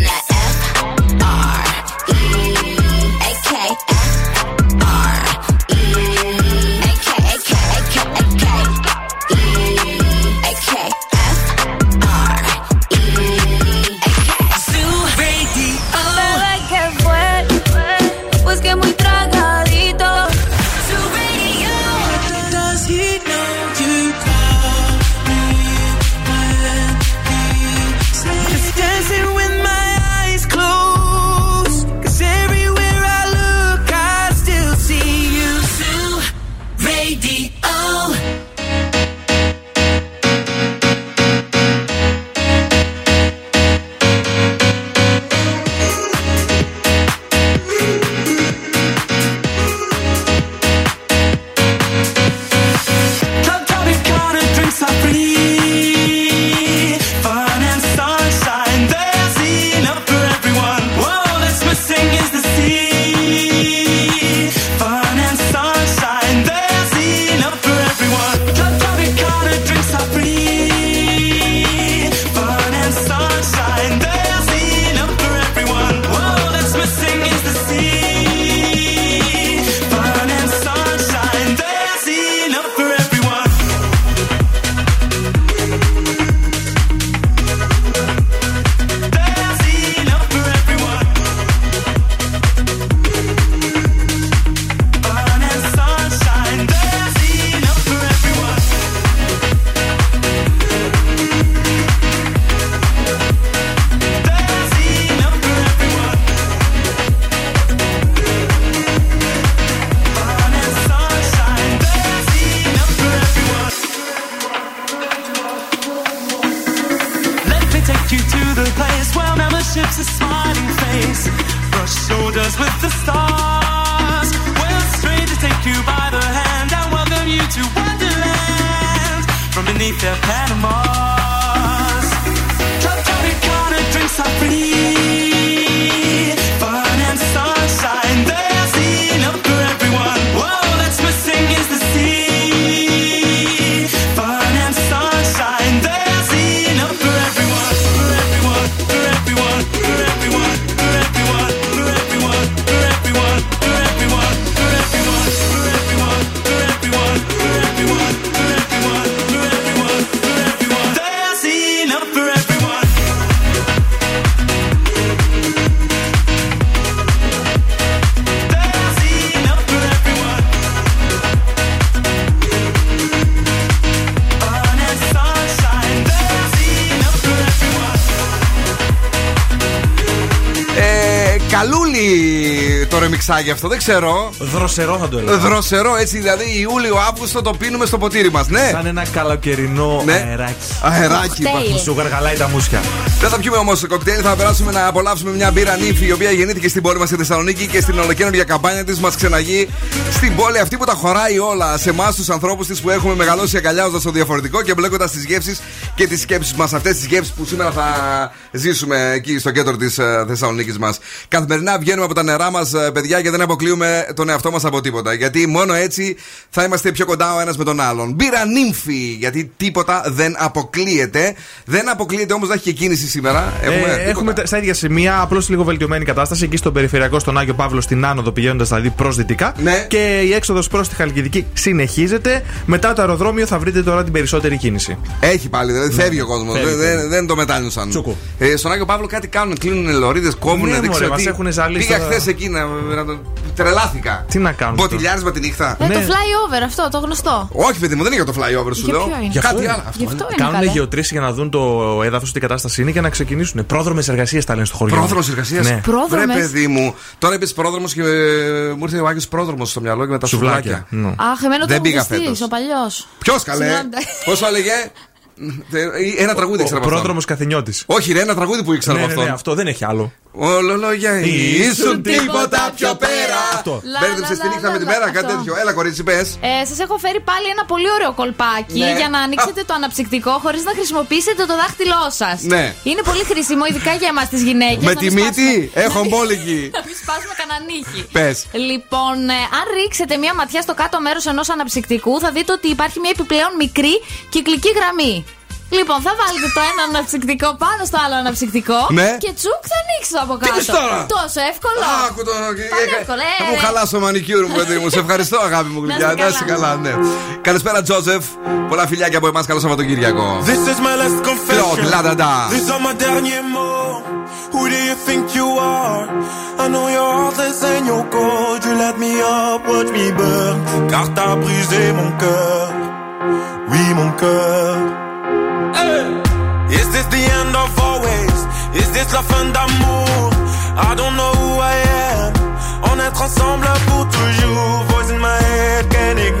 το ρεμιξάκι αυτό, δεν ξέρω. Δροσερό θα το έλεγα. Δροσερό, έτσι δηλαδή Ιούλιο-Αύγουστο το πίνουμε στο ποτήρι μας, ναι. Σαν ένα καλοκαιρινό Ναι. αεράκι. Αεράκι, Κοκτέιλ. είπα. Σου γαργαλάει τα μουσια. Δεν θα πιούμε όμως κοκτέιλ, θα περάσουμε να απολαύσουμε μια μπύρα νύφη η οποία γεννήθηκε στην πόλη μας στη Θεσσαλονίκη και στην ολοκαίρια καμπάνια της μας ξεναγεί στην πόλη αυτή που τα χωράει όλα σε εμάς τους ανθρώπους της που έχουμε μεγαλώσει αγκαλιάζοντας το διαφορετικό και μπλέκοντας τις γεύσεις και τις σκέψεις μας. Αυτές τις γεύσεις που σήμερα θα ζήσουμε εκεί στο κέντρο της Θεσσαλονίκης μας. Καθημερινά βγαίνουμε από τα νερά μας, παιδιά, και δεν αποκλείουμε τον εαυτό μας από τίποτα. Γιατί μόνο έτσι θα είμαστε πιο κοντά ο ένας με τον άλλον. Μπύρα νύμφη, γιατί τίποτα δεν αποκλείεται. Δεν αποκλείεται όμως να έχει και κίνηση σήμερα. Έχουμε, Έχουμε, τίποτα. Ε, έχουμε τα- στα ίδια σημεία, απλώς λίγο βελτιωμένη κατάσταση. Εκεί στον περιφερειακό, στον Άγιο Παύλο, στην άνοδο πηγαίνοντας δηλαδή προ δυτικά. Ναι. Και η έξοδος προς τη Χαλκιδική συνεχίζεται. Μετά το αεροδρόμιο θα βρείτε τώρα την περισσότερη κίνηση. Έχει πάλι, δηλαδή φεύγει ο κόσμος. Φεύγει, Δεν, φεύγει. δεν, δεν το μετάνιωσαν. Τσούκου. Ε, στον Άγιο Παύλο κάτι κάνουν, κλείνουν λωρίδες, κόβουν. Ναι, δεν μωρέ, ξέρω μας τι. έχουν ζαλίσει Πήγα τώρα. χθες εκεί να, να το. Τρελάθηκα. Τι να κάνουμε. Μποτιλιάρισμα τη νύχτα. Ε, το flyover αυτό, το γνωστό. Όχι, παιδί μου, δεν είναι για το flyover σου Για λέω. ποιο είναι; Κάτι άλλο. Γι' αυτό είναι Κάνουν καλέ. γεωτρήσεις για να δουν το έδαφος, τι κατάσταση είναι και να ξεκινήσουν. Πρόδρομες εργασίες τα λένε στο χωριό. Πρόδρομο εργασία. Ναι. Πρόδρομες; Βρε, παιδί μου. Τώρα είπες πρόδρομος και ε, μου ήρθε ο Άγιος Πρόδρομος στο μυαλό και με τα Σουβλάκια. σουβλάκια. Ναι. Αχ, εμένα Δεν το πήγα τραγουδιστής, φέτος. ο παλιός. Ποιος καλέ; Συγγνώμη. Πώς έλεγε; Ε, Ένα τραγούδι Ο ήξερα από αυτόν. πρόδρομος καθενιώτης. Όχι, ρε, ένα τραγούδι που ήξερα Ναι, από ναι, ναι, αυτόν. αυτό δεν έχει άλλο. Όλο λόγια ήσουν τίποτα πιο πέρα. Αυτό. Λα, Μπέρδεψες λα, τη νύχτα λα, με τη λα, μέρα, αυτό. κάτι τέτοιο. Έλα, κορίτσι, πες. Ε, Σας έχω φέρει πάλι ένα πολύ ωραίο κολπάκι Ναι. για να ανοίξετε το αναψυκτικό χωρίς να χρησιμοποιήσετε το δάχτυλό σας. Ναι. Είναι πολύ χρήσιμο, ειδικά για εμάς τις γυναίκες. Με τη μύτη έχω μπόλικη. *laughs* Να μην σπάσουμε κανένα νύχι. Πες. Λοιπόν, ε, αν ρίξετε μία ματιά στο κάτω μέρος ενός αναψυκτικού, θα δείτε ότι υπάρχει μία επιπλέον μικρή κυκλική γραμμή. Λοιπόν, θα βάλετε το ένα αναψυκτικό πάνω στο άλλο αναψυκτικό Ναι. και τσουκ θα ανοίξει από Τι κάτω. πεις τώρα; Τόσο εύκολο. Άκου το. Πανεύκολο, ε, Θα μου ρε. χαλάσω μανικιούρ μου, παιδί μου. Σε ευχαριστώ, αγάπη μου Να γλυκιά. είσαι Να είσαι καλά. καλά, ναι. Καλησπέρα, Τζόζεφ. Πολλά φιλιά και από εμάς. Καλό Σαββατοκύριακο. This is my last confession. Claude, la da da. These are my derniers mots. Who do you think you are? I know your heart is in your cold. You let me up, watch me burn. Car t'as brisé mon cœur. Oui, mon cœur. Hey! Is this the end of always? Is this la fin d'amour? I don't know who I am. On être ensemble pour toujours. Voice in my head, can't ignore.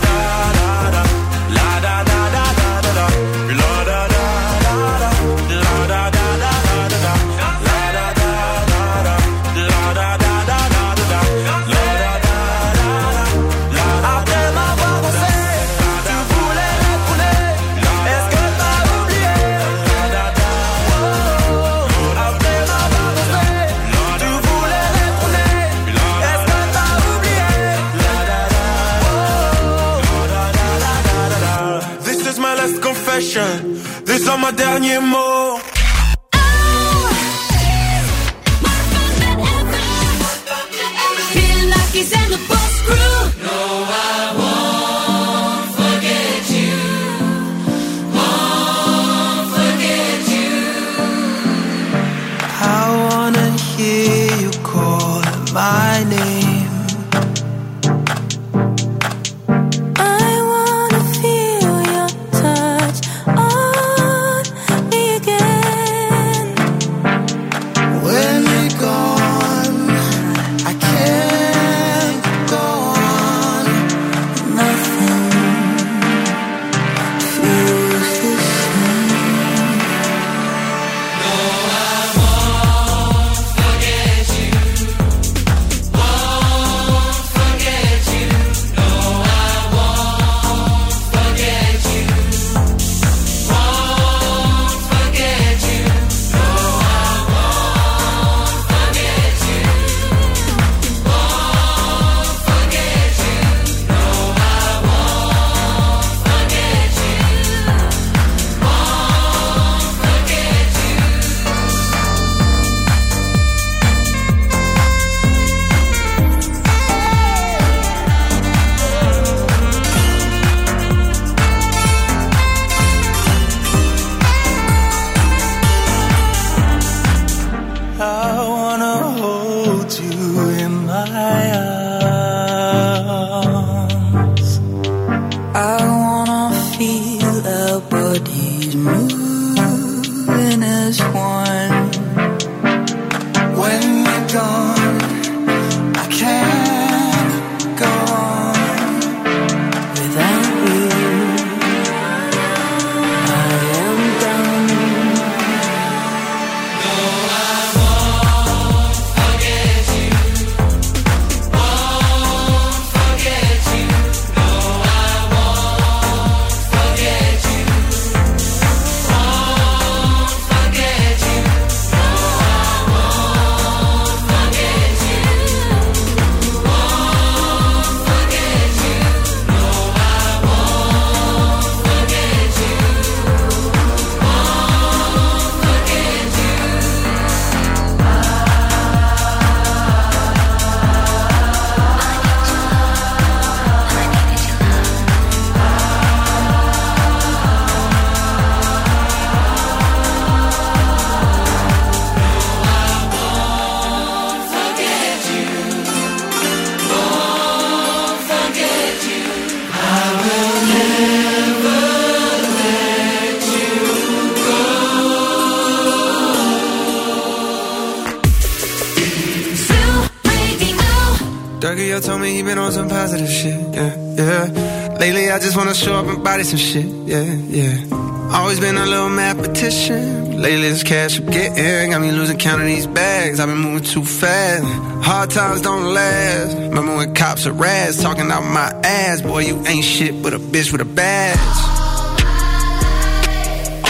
told me he been on some positive shit. Yeah, yeah. Lately, I just wanna show up and body some shit. Yeah, yeah. Always been a little mathematician. Lately, this cash I'm getting got me losing count of these bags. I've been moving too fast. Hard times don't last. Remember when cops are rats talking out my ass? Boy, you ain't shit but a bitch with a badge.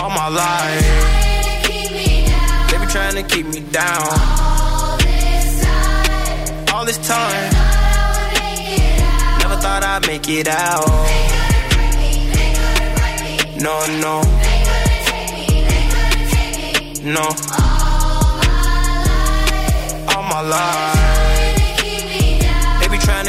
All my life, they been trying to keep me down. All this time, never thought I'd make it out. No, no. No. All my life. They be trying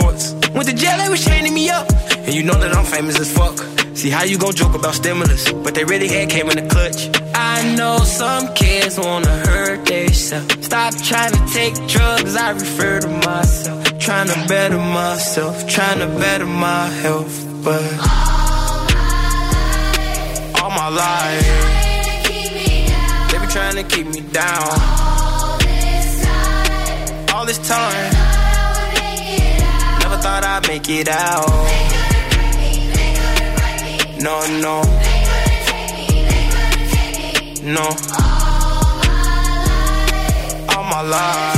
courts. Went to jail, they was chaining me up. And you know that I'm famous as fuck. See how you gon' joke about stimulus, but they really had came in the clutch. I know some kids wanna hurt themselves. Stop trying to take drugs, I refer to myself. Trying to better myself, trying to better my health, but all my life, All my life. they been trying to keep me down. All this time, never thought I'd make it out. No, no. No. All my life.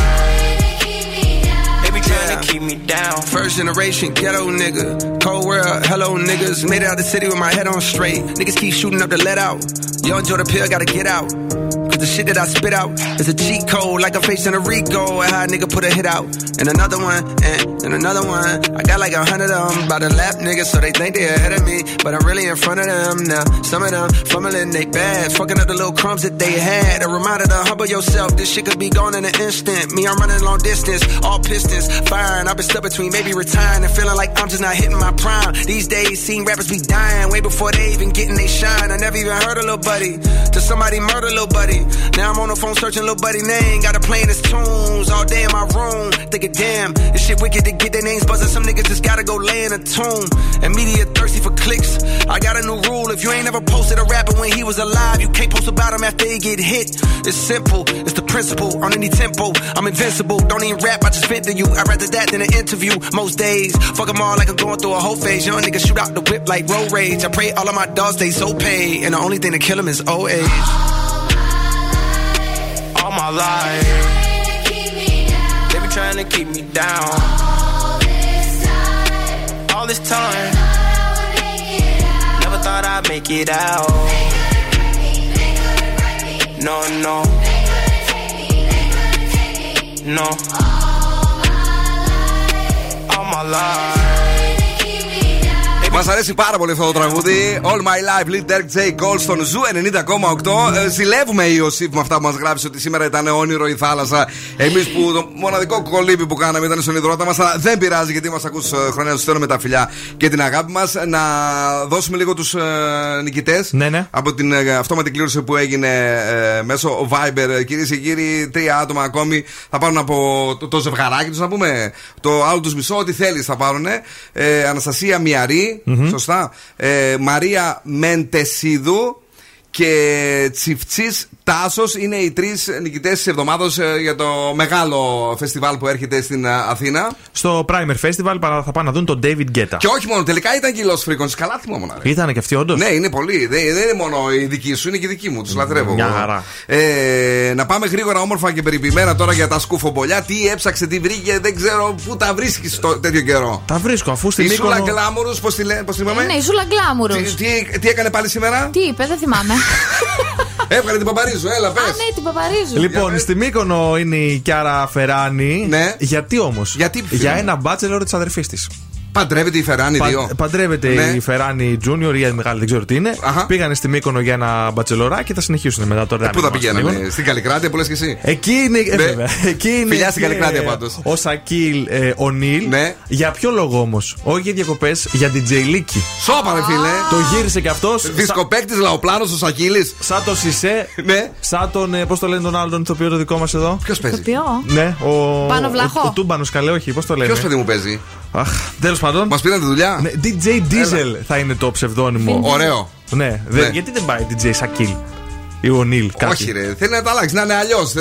They be trying to keep me down. First generation ghetto nigga. Cold world, hello niggas. Made it out the city with my head on straight. Niggas keep shooting up the let out. Yo, enjoy the pill, gotta get out. The shit that I spit out is a cheat code, like I'm facing a Rico. And how a nigga put a hit out. And another one, and, and another one. I got like a hundred of them by the lap niggas, so they think they ahead of me. But I'm really in front of them now. Some of them fumbling they bags, fucking up the little crumbs that they had. A reminder to humble yourself, this shit could be gone in an instant. Me, I'm running long distance, all pistons firing. I've been stuck between maybe retiring and feeling like I'm just not hitting my prime. These days, seeing rappers be dying way before they even getting they shine. I never even heard a little buddy till somebody murder a little buddy. Now I'm on the phone searching little buddy name, got to playing his tunes all day in my room. Thinking, damn, this shit wicked to get their names buzzing. Some niggas just gotta go lay in a tomb. And media thirsty for clicks. I got a new rule: if you ain't ever posted a rapper when he was alive, you can't post about him after he get hit. It's simple, it's the principle. On any tempo, I'm invincible. Don't even rap, I just vent to you. I'd rather that than an interview. Most days, fuck them all like I'm going through a whole phase. Young niggas shoot out the whip like road rage. I pray all of my dogs stay so paid, and the only thing to kill them is old age. All my life, they been trying to keep me down. All this time, never thought I'd make it out. Me, No, no, no. All my life. All my life. Μας αρέσει πάρα πολύ αυτό το τραγούδι. All my life, Lil Derek J. Cole στον Ζου 90,8. Ε, Ζηλεύουμε η Ιωσήφ με αυτά που μας γράψει ότι σήμερα ήταν όνειρο η θάλασσα. Εμείς που το μοναδικό κολύμπι που κάναμε ήταν στον υδρότα μας, αλλά δεν πειράζει γιατί μα ακούς χρόνια. Του στέλνουμε τα φιλιά και την αγάπη μας. Να δώσουμε λίγο τους ε, νικητές Ναι, ναι. από την ε, αυτόματη κλήρωση που έγινε ε, μέσω Viber. Κυρίες και κύριοι, τρία άτομα ακόμη θα πάρουν από το, το ζευγαράκι τους, να πούμε. Το άλλο τους μισό, ό,τι θέλεις θα πάρουν. Ε, Αναστασία Μιαρή, σωστά. Ε, Μαρία Μεντεσίδου και Τσιφτσής Τάσος είναι οι τρεις νικητές της εβδομάδα για το μεγάλο φεστιβάλ που έρχεται στην ε, Αθήνα. Στο Primer Festival παρά θα πάνε να δουν τον David Guetta. Και όχι μόνο, τελικά ήταν και οι Lost Frequencies. Καλά θυμόμουν. ρε. Ήταν και αυτοί όντως; Ναι, είναι πολύ. Δεν, δεν είναι μόνο η δική σου, είναι και η δική μου. Τους λατρεύω. Μια εγώ. χαρά. Ε, να πάμε γρήγορα, όμορφα και περιποιημένα τώρα για τα σκουφομπολιά. Τι έψαξε, τι βρήκε, δεν ξέρω πού τα βρίσκεις τέτοιο καιρό. Τα βρίσκω αφού στην Η Σούλα Μύκονο. Γκλάμουρους, πώς τη λένε, πώς τη είπαμε; Ναι, η Ζούλα Γκλάμουρος. Τι, τι, τι έκανε πάλι σήμερα; Τι είπε, δεν θυμάμαι. *laughs* Έβγαλε την Παπαρίζου, έλα, πες. Α, ναι, την Παπαρίζου. Λοιπόν, στη Μύκονο είναι η Κιάρα Φεράνη. Ναι. Γιατί όμως; Γιατί, φίλε Για μου; ένα μπάτσελορ της αδερφής της. Παντρεύεται η Φεράνη Πα- 2. Παντρεύεται Ναι. η Φεράνη Junior ή η μεγάλη, δεν ξέρω τι είναι. Πήγανε στη Μύκονο για ένα μπατσελορά και θα συνεχίσουν μετά τώρα. Ε, Πού θα πηγαίναμε, στην Καλλικράτεια που λες και εσύ; Εκεί είναι. ε, Ναι. βέβαια. Εκεί είναι Φιλιά στην και Καλλικράτεια πάντως. Ο Σακίλ ε, ο Νίλ. Ναι. Για ποιο λόγο όμως; Όχι για διακοπές, για την Τζεϊλίκη. Σώπα, ρε φίλε. Το γύρισε κι αυτός. Δισκοπέκτης Λαοπλάνο ο Σακίλης. Σαν το Σισε. Ναι. Σαν τον. Πώς το λένε τον άλλον τον ηθοποιό το δικό μας εδώ; Ποιος παίζει; Ποιο; Ναι, ο. Πάνο Βλαχό. Ο, ο Τούμπανος καλέ, όχι, πώς το λένε; Ποιος παιδί μου παίζει; Αχ, τέλος πάντων. Μας πήραν τη δουλειά. Ναι, DJ Diesel θα είναι το ψευδόνυμο. Ωραίο. Ναι, δε- Ναι. γιατί δεν πάει DJ Σακίλ ή ο Νίλ. Όχι, ρε. Θέλει να τα αλλάξει, να είναι αλλιώς.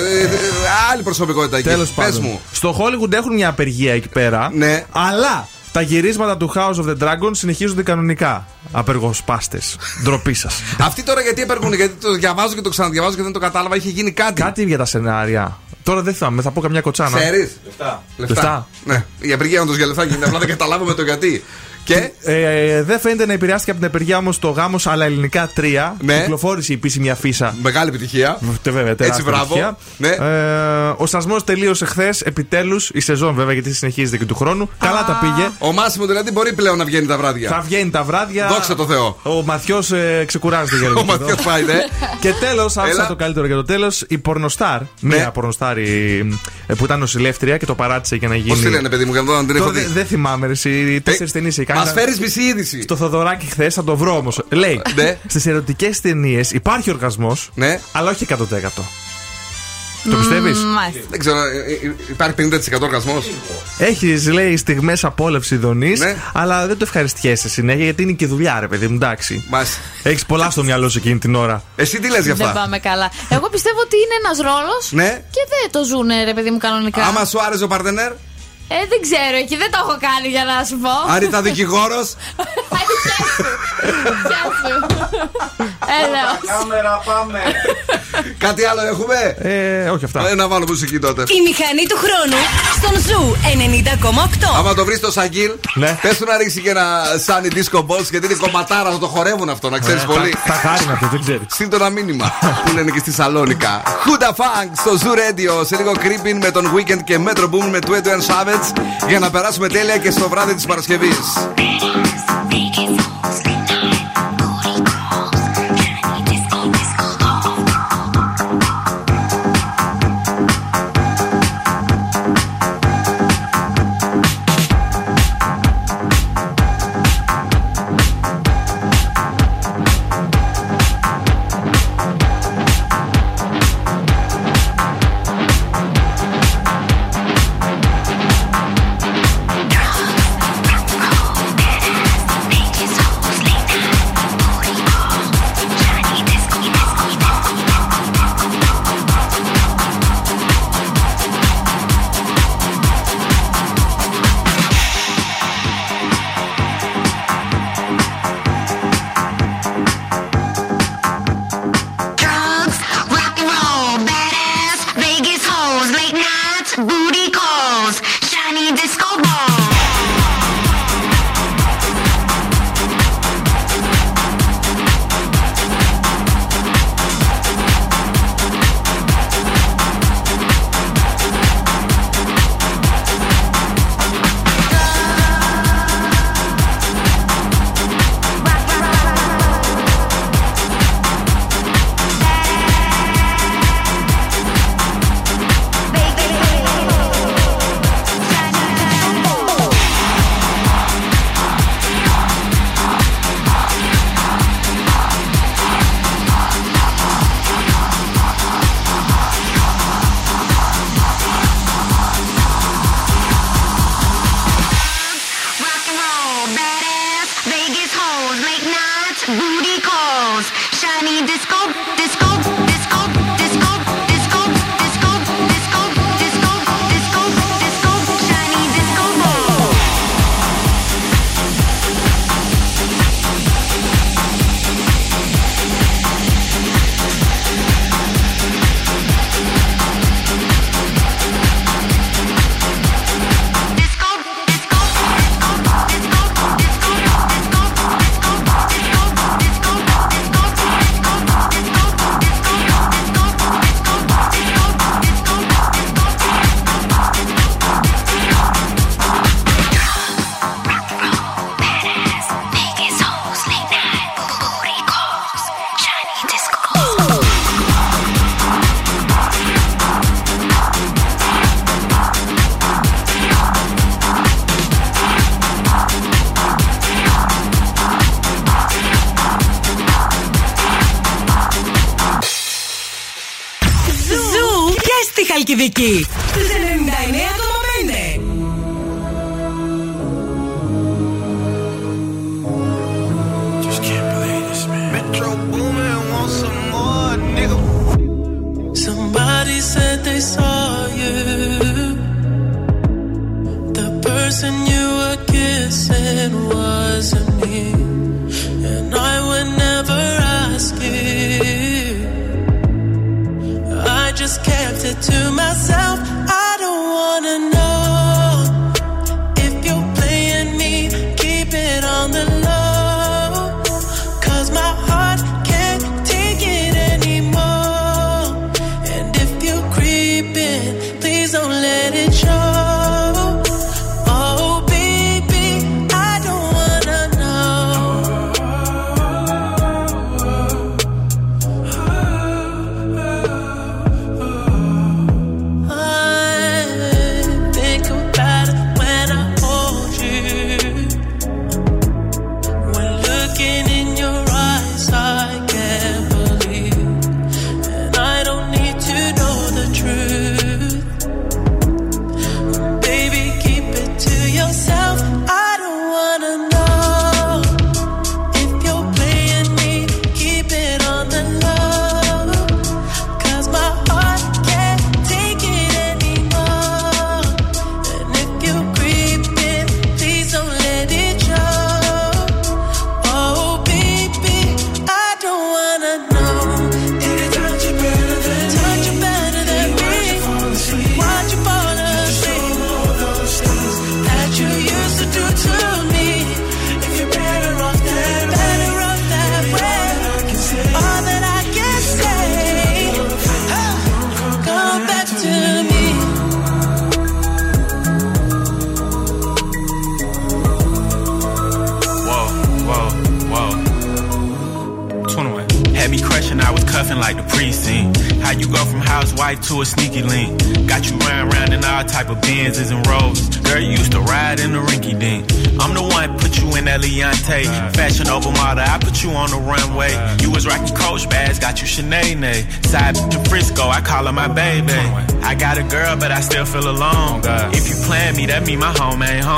Άλλη προσωπικότητα εκεί. Τέλος Πες πάντων. μου. Στο Hollywood έχουν μια απεργία εκεί πέρα. Ναι. Αλλά τα γυρίσματα του House of the Dragon συνεχίζονται κανονικά. Απεργοσπάστες. Ντροπή σας. *laughs* Αυτοί τώρα γιατί έπαιρνουν, γιατί το διαβάζω και το ξαναδιαβάζω και δεν το κατάλαβα, είχε γίνει κάτι. Κάτι για τα σενάρια. Τώρα δεν θυμάμαι, θα πω καμιά κοτσάνα. Ξέρεις. Λεφτά. Λεφτά. Ναι. Η απεργία όντω για λεφτά γίνεται. Απλά δεν καταλάβαμε το γιατί. Και; Ε, δεν φαίνεται να επηρεάστηκε από την απεργία όμως το γάμος αλλά ελληνικά 3. Ναι. Κυκλοφόρησε η επίσημη αφίσα. Μεγάλη επιτυχία. Τε, βέβαια, τεράστια μπράβο. επιτυχία. Ναι. Ε, ο στασμό τελείωσε χθες. Επιτέλους η σεζόν βέβαια γιατί συνεχίζεται και του χρόνου. Καλά τα πήγε. Ο Μάσιμο δηλαδή μπορεί πλέον να βγαίνει τα βράδια. Θα βγαίνει τα βράδια. Δόξα τω Θεώ. Ο Μαθιός ε, ξεκουράζεται για *laughs* λίγο. Ο Μαθιός πάει, ναι. Και τέλος, άφησα Έλα. το καλύτερο για το τέλος. Η πορνοστάρ, Ναι. νέα πορνοστάρ η- ε, που ήταν νοσηλεύτρια και το παράτησε για να γίνει. Πώς τη λένε, παιδί μου, για να δω αν την έχω Τώρα δει. δεν δεν θυμάμαι, ρε, εσύ τέσσερις ταινίες έχει κάνει. Μας φέρεις μισή είδηση. Στο Θοδωράκι χθες, θα το βρω όμως. Λέει, Ναι. στις ερωτικές ταινίες υπάρχει οργασμός, Ναι. αλλά όχι 100%. Το πιστεύεις; Μάλιστα. Δεν ξέρω, ε, ε, υπάρχει 50% οργασμός; Έχεις, λέει, στιγμές απόλαυσης δονή, Ναι. αλλά δεν το ευχαριστιέσαι συνέχεια γιατί είναι και δουλειά, ρε παιδί μου, εντάξει. Μας. Έχεις πολλά στο μυαλό σου εκείνη την ώρα. Εσύ τι λες για Δεν αυτά. πάμε καλά. Εγώ πιστεύω ότι είναι ένας ρόλος Ναι. και δεν το ζουνε ρε παιδί μου κανονικά. Άμα σου άρεσε ο παρτενέρ, Ε, δεν ξέρω, εκεί δεν το έχω κάνει για να σου πω. αν ήταν δικηγόρος. *laughs* Γεια σου. Έλεω. Κάμερα, πάμε. Κάτι άλλο έχουμε; Ε, όχι αυτά. Ε, να βάλω μουσική τότε. Η μηχανή του χρόνου στον Ζου 90,8. Άμα το βρεις το Σαγγίλ, Ναι. πες του να ρίξει και ένα Sunny Disco Balls γιατί είναι κομματάρα, θα το χορεύουν αυτό, να ξέρεις πολύ. Τα χάρη να αυτό, δεν ξέρεις. Στείλ το ένα μήνυμα που λένε και στη Σαλόνικα. Huda Funk στο Zoo Radio. Σε λίγο creeping με τον Weekend και Metro Boom με 21 Savage για να περάσουμε τέλεια και στο βράδυ της Παρασκευής.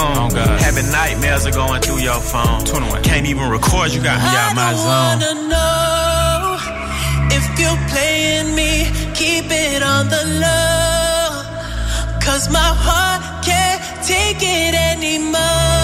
on. Oh God. Having nightmares are going through your phone. 21. Can't even record, you got me out my zone. I wanna know if you're playing me, keep it on the low. Cause my heart can't take it anymore.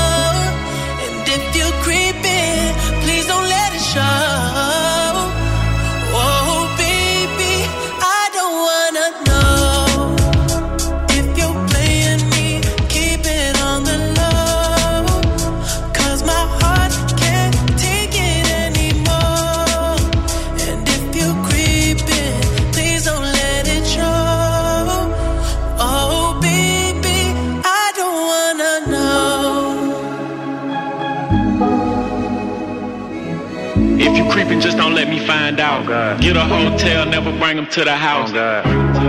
out. Oh Get a hotel, never bring them to the oh, house. Oh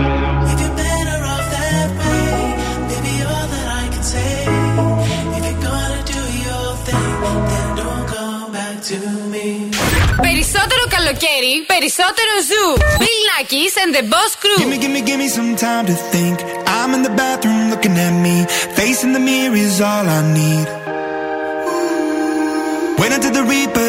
Περισσότερο καλοκαίρι, περισσότερο ζου. Bill Nackis and the Boss Crew. Give me, give me, give me some time to think. I'm in the bathroom looking at me. Facing the mirror is all I need. Wait until the reaper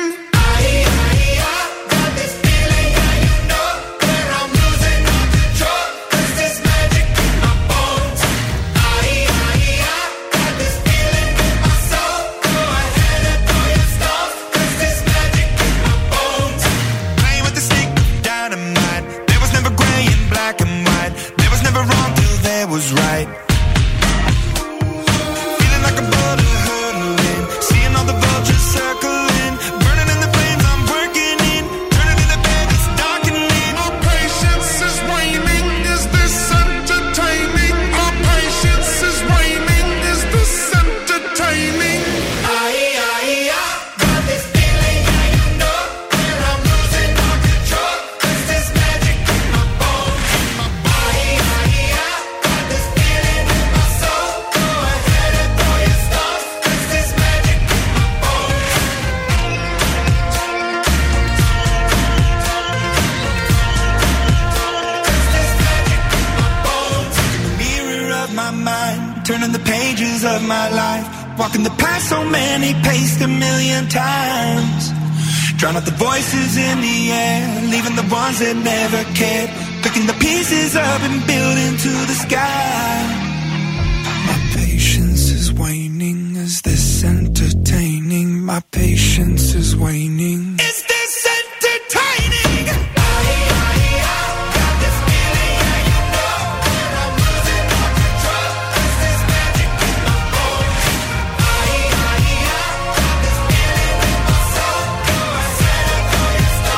Never cared. Picking the pieces up and building to the sky.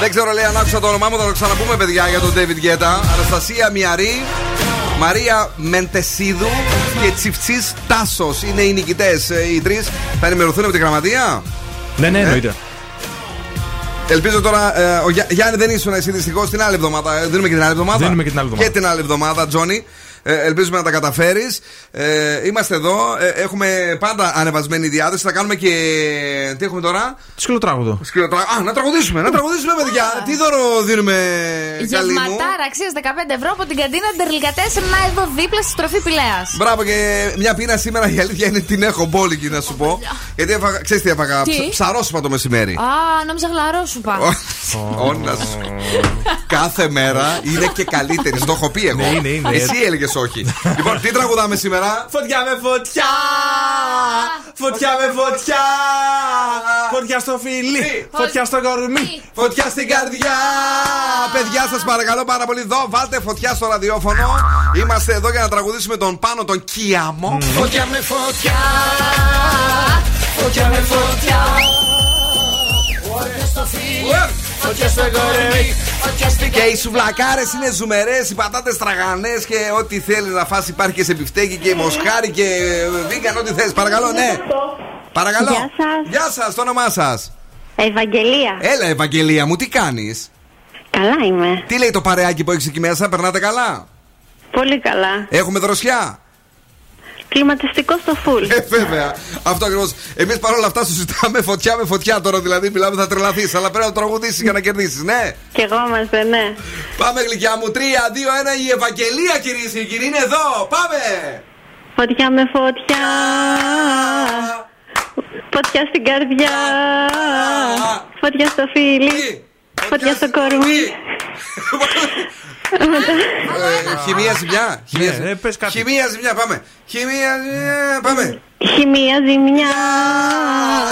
Δεν ξέρω, λέει, αν άκουσα το όνομά μου, θα το ξαναπούμε, παιδιά, για τον David Guetta. Αναστασία Μιαρή, Μαρία Μεντεσίδου και Τσιφτσής Τάσος. Είναι οι νικητές. Οι τρεις θα ενημερωθούν από τη γραμματεία; Ναι, ναι, Ε, εννοείται. Ελπίζω τώρα. Ε, ο Γιά- Γιάννη δεν ήσουν εσύ δυστυχώς την άλλη εβδομάδα. Ε, Δίνουμε και την άλλη εβδομάδα. Δίνουμε και την άλλη εβδομάδα. Και την άλλη εβδομάδα, Τζόνι. Ε, ελπίζουμε να τα καταφέρεις. Ε, είμαστε εδώ. Ε, έχουμε πάντα ανεβασμένη διάθεση. Θα κάνουμε και. Τι έχουμε τώρα; Σκυλοτράγουδο. Σκυλοτρά... Α, να τραγουδήσουμε, να τραγουδήσουμε, παιδιά. Τι δώρο δίνουμε, καλή μου; Γευματάρα αξίας 15 ευρώ από την καντίνα Ντερλικατέσσερ να εδώ δίπλα στη στροφή Πηλέα. Μπράβο και μια πείνα σήμερα η αλήθεια είναι την έχω μπόλικη να σου πω. Γιατί έφαγα, ξέρεις τι έφαγα, Τι; ψ- ψαρόσουπα το μεσημέρι. Α, νόμιζα γλαρόσουπα. Όνα Κάθε μέρα είναι και καλύτερη. Στο έχω πει εγώ. Ναι, είναι, είναι. Εσύ έλεγες όχι. λοιπόν, τι τραγουδάμε σήμερα; Φωτιά με φωτιά! Φωτιά με φωτιά! Φωτιά στο φιλί! Φωτιά στο κορμί! Φωτιά στην καρδιά! Παιδιά, σας παρακαλώ πάρα πολύ, εδώ βάλτε φωτιά στο ραδιόφωνο. Είμαστε εδώ για να τραγουδήσουμε τον πάνω τον Κιάμο. Φωτιά με φωτιά Φωτιά με φωτιά Φωτιά στο φίλι Φωτιά στο κορμί Φωτιά στην Και οι σουβλακάρες είναι ζουμερές, οι πατάτες τραγανές και ό,τι θέλεις να φας υπάρχει και σε πιφτέκι και μοσχάρι και βίγκαν, ό,τι θες. Παρακαλώ, ναι. Παρακαλώ. Γεια σας. Γεια σας, το όνομά σας. Ευαγγελία. Έλα, Ευαγγελία μου, τι κάνεις; Καλά είμαι. Τι λέει το παρεάκι που έχεις εκεί μέσα, περνάτε καλά; Πολύ καλά. Έχουμε δροσιά; Κλιματιστικό στο φουλ. Ε, βέβαια. Αυτό ακριβώς. Εμείς παρόλα αυτά σου ζητάμε φωτιά με φωτιά τώρα. Δηλαδή, μιλάμε θα τρελαθείς. Αλλά πρέπει να τραγουδήσεις για να κερδίσεις, ναι. Κι εγώ είμαστε, ναι. Πάμε, γλυκιά μου. 3, 2, 1. Η Ευαγγελία, κυρίες και κύριοι, είναι εδώ. Πάμε. Φωτιά με φωτιά. Φωτιά στην καρδιά. Φωτιά στο φίλι. Φωτιά στο κορμί. *laughs* Ε, Χημεία ζημιά. Χημεία Ναι, ε, πες κάτι. Χημεία ζημιά, πάμε. Χημεία ζημιά, πάμε. Χημεία ζημιά.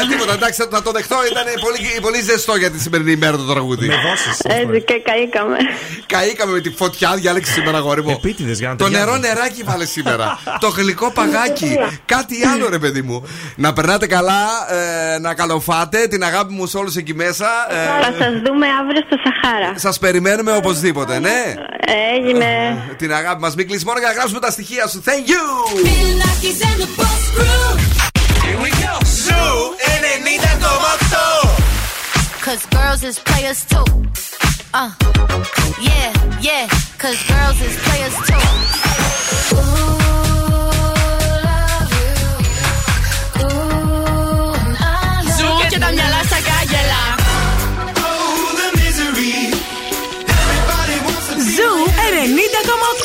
Α, Τίποτα, εντάξει, θα- θα το δεχτώ. Ήταν πολύ, πολύ ζεστό για τη σημερινή ημέρα το τραγούδι. Με δώσεις. Έτσι και καήκαμε. Καήκαμε με τη φωτιά, διάλεξε σήμερα, αγόρι μου. Επίτηδες για να Το ταιριάζουν. νερό νεράκι βάλε σήμερα. το γλυκό παγάκι. Κάτι άλλο, ρε παιδί μου. Να περνάτε καλά, ε, να καλοφάτε. Την αγάπη μου σε όλους εκεί μέσα. Θα σας δούμε αύριο στο Σαχάρα. Σας περιμένουμε οπωσδήποτε, ναι; Έγινε. Την αγάπη μας. Μην κλείσει μόνο για να γράψουμε τα στοιχεία σου. Thank you! Zoo 90,8 Cause girls is players too. Uh, yeah, yeah, cause girls is players too. Zoo και τα μυαλά στα κάγκελα. Zoo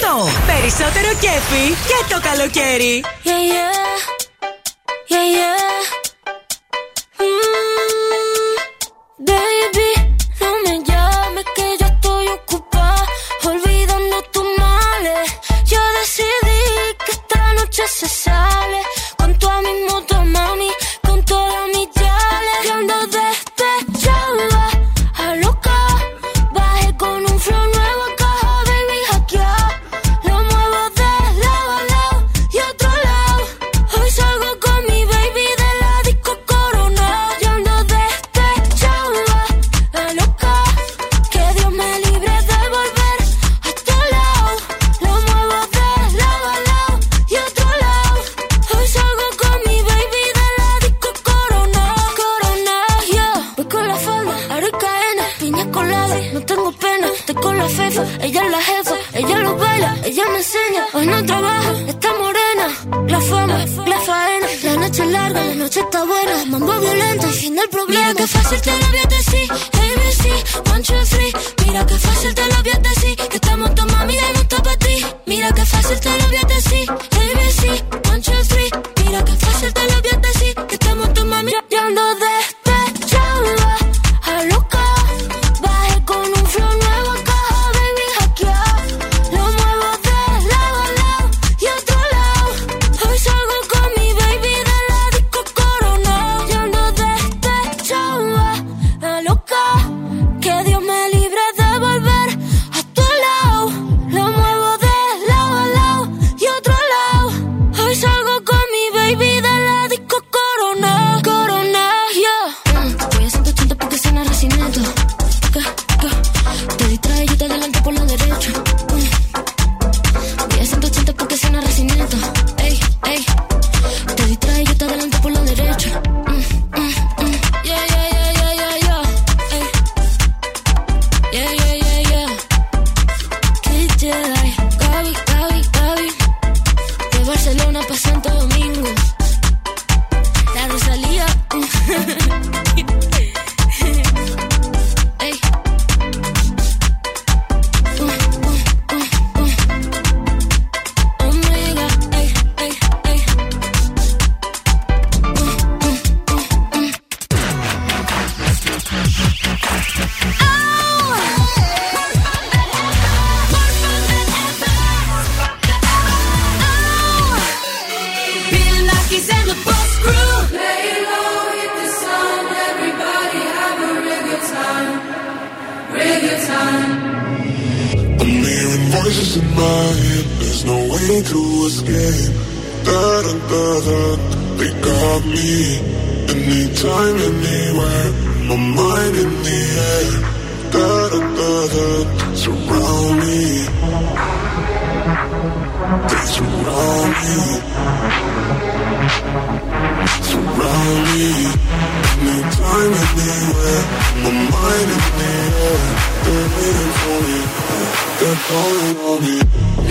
90,8. Περισσότερο κέφι και το καλοκαίρι. Yeah, yeah, yeah, yeah. Surround me. Anytime, anywhere. In the air. They're waiting calling on me.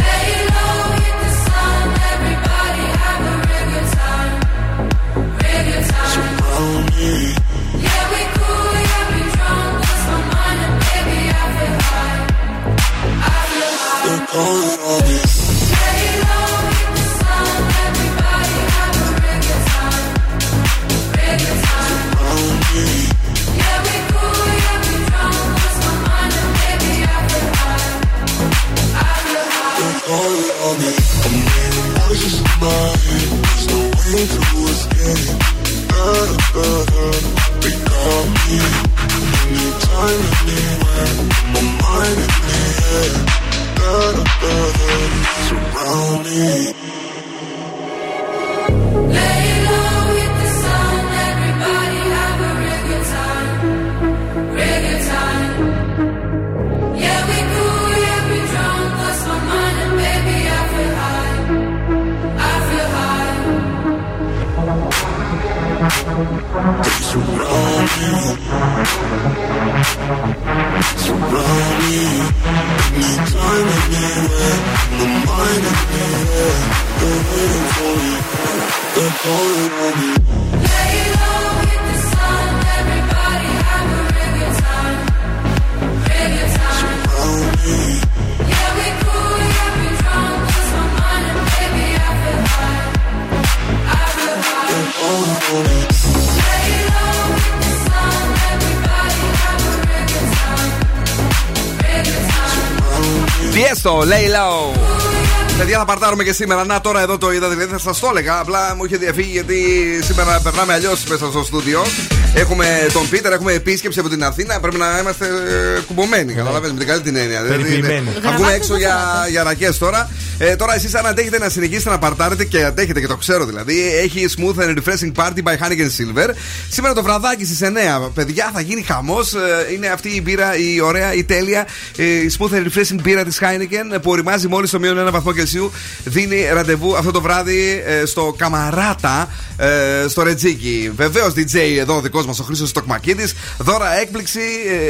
Και σήμερα. Να, τώρα εδώ το είδα, δηλαδή θα σας το έλεγα. Απλά μου είχε διαφύγει γιατί σήμερα περνάμε αλλιώς μέσα στο στούντιο. Έχουμε τον Πίτερ, έχουμε επίσκεψη από την Αθήνα. Πρέπει να είμαστε ε, κουμπωμένοι. Καταλαβαίνετε, με την καλή την έννοια. Δηλαδή, Περιποιημένοι. Θα βγούμε έξω για, για ρακές τώρα. Ε, τώρα εσείς, αν αντέχετε να συνεχίσετε να παρτάρετε και αντέχετε και το ξέρω δηλαδή, έχει smooth and refreshing party by Heineken Silver. Σήμερα το βραδάκι στις 9. Παιδιά, θα γίνει χαμός. Είναι αυτή η μπύρα, η ωραία, η τέλεια, ε, η smooth and refreshing μπύρα της Heineken που οριμάζει μόλις στο μείον 1 βαθμό Κελσίου. Δίνει ραντεβού αυτό το βράδυ ε, στο Καμαράτα, ε, στο Ρετζίκι. Βεβαίως DJ εδώ ο δικός μας, ο Χρήσο Τοκμακίδη. Δώρα έκπληξη,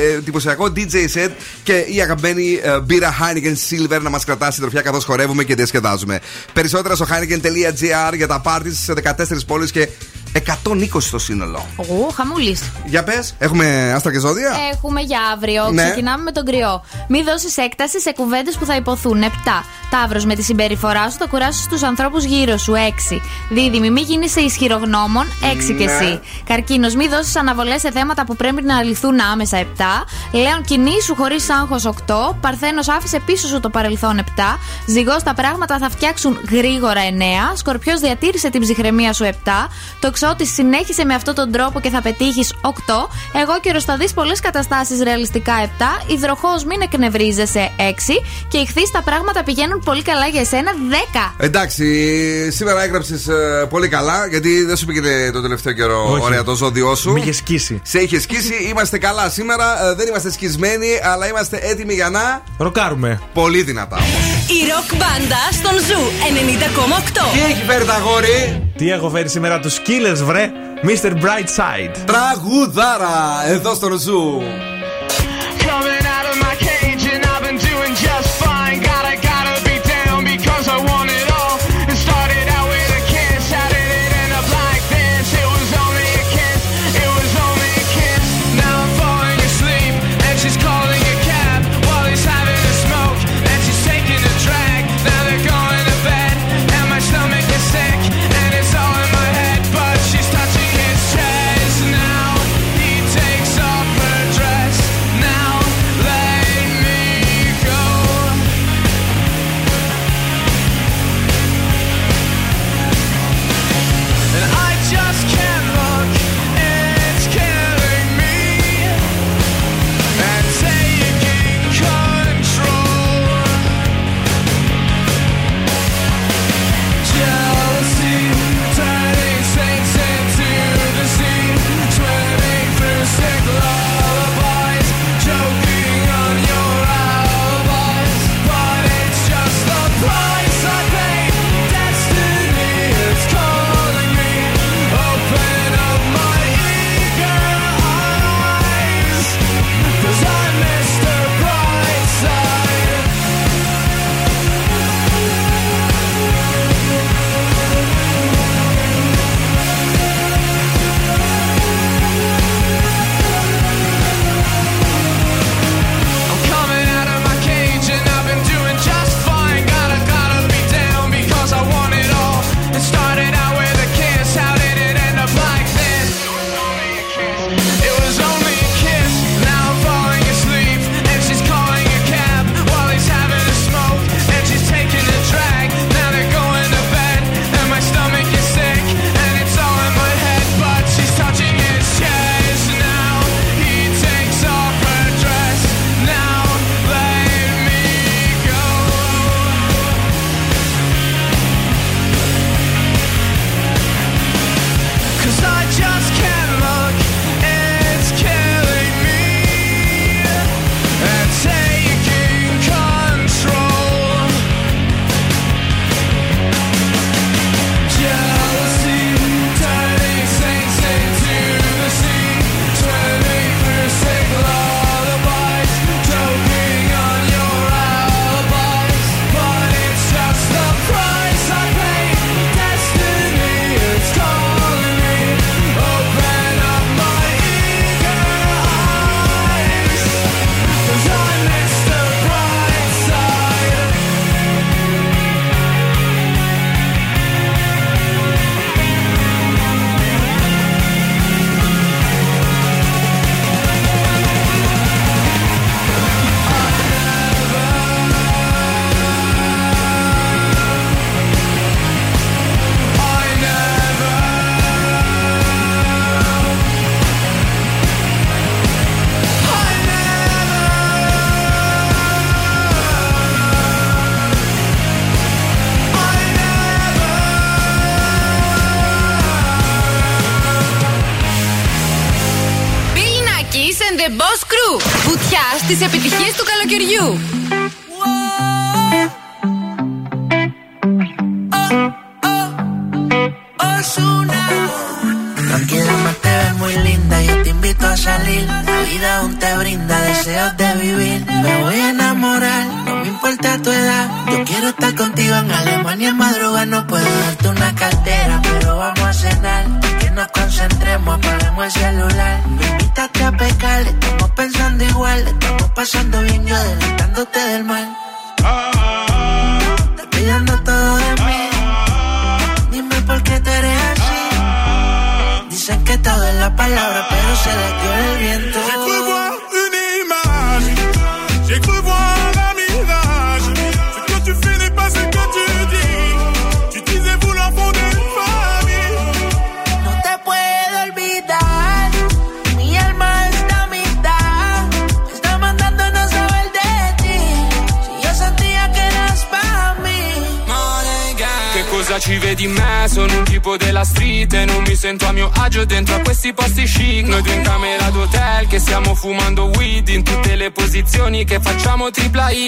ε, εντυπωσιακό DJ set και η αγαπημένη ε, μπύρα Heineken Silver να μας κρατά συντροφιά καθώς χορεύουμε και διασκεδάζουμε. Περισσότερα στο heineken.gr για τα πάρτις σε 14 πόλεις και 120 στο σύνολο. Ω, χαμούλης. Για πες, έχουμε άστρα και ζώδια; Έχουμε για αύριο. Ναι. Ξεκινάμε με τον κρυό. Μη δώσεις έκταση σε κουβέντες που θα υποθούν. 7. Ταύρος, με τη συμπεριφορά σου θα κουράσεις τους ανθρώπους γύρω σου. 6. Δίδυμη, μη γίνεις σε ισχυρογνώμων. 6 και Ναι. εσύ. Καρκίνος, μη δώσεις αναβολές σε θέματα που πρέπει να λυθούν άμεσα. 7. Λέων, κινήσου χωρίς άγχος. 8. Παρθένος, άφησε πίσω σου το παρελθόν. 7. Ζυγός, τα πράγματα θα φτιάξουν γρήγορα. 9. Σκορπιός, διατήρησε την ψυχραιμία σου. 7 ότι συνέχισε με αυτόν τον τρόπο και θα πετύχεις 8. Εγώ καιρο θα δει πολλές καταστάσεις ρεαλιστικά 7. Υδροχός μην εκνευρίζεσαι 6. Και ηχθείς τα πράγματα πηγαίνουν πολύ καλά για εσένα 10. Εντάξει, σήμερα έγραψες ε, πολύ καλά γιατί δεν σου πήγαινε το τελευταίο καιρό Όχι. ωραία το ζώδιό σου. Με είχε σκίσει. Σε είχε σκίσει. *laughs* Είμαστε καλά σήμερα. Ε, δεν είμαστε σκισμένοι, αλλά είμαστε έτοιμοι για να. Ροκάρουμε. Πολύ δυνατά όμω. Η ροκ μπάντα στον Zoo 90,8. Τι έχει φέρει τ' αγόρι; Τι έχω φέρει σήμερα τους Killers βρε, Mr. Brightside. Τραγουδάρα, εδώ στο Ρουζού.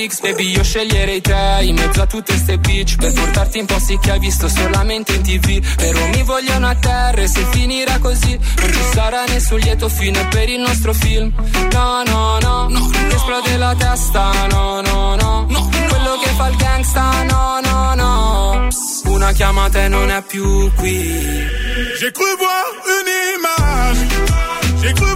Tripla X. Baby, io sceglierei te in mezzo a tutte ste bitch per portarti in posti che hai visto solamente in tv. Però mi vogliono a terra e se finirà così non ci sarà nessun lieto fine per il nostro film. No, no, no, no che esplode la testa. No, no, no, no. Quello che fa il gangsta. No, no, no. Psst, Una chiamata e non è più qui. J'ai cru voir une image, j'ai cru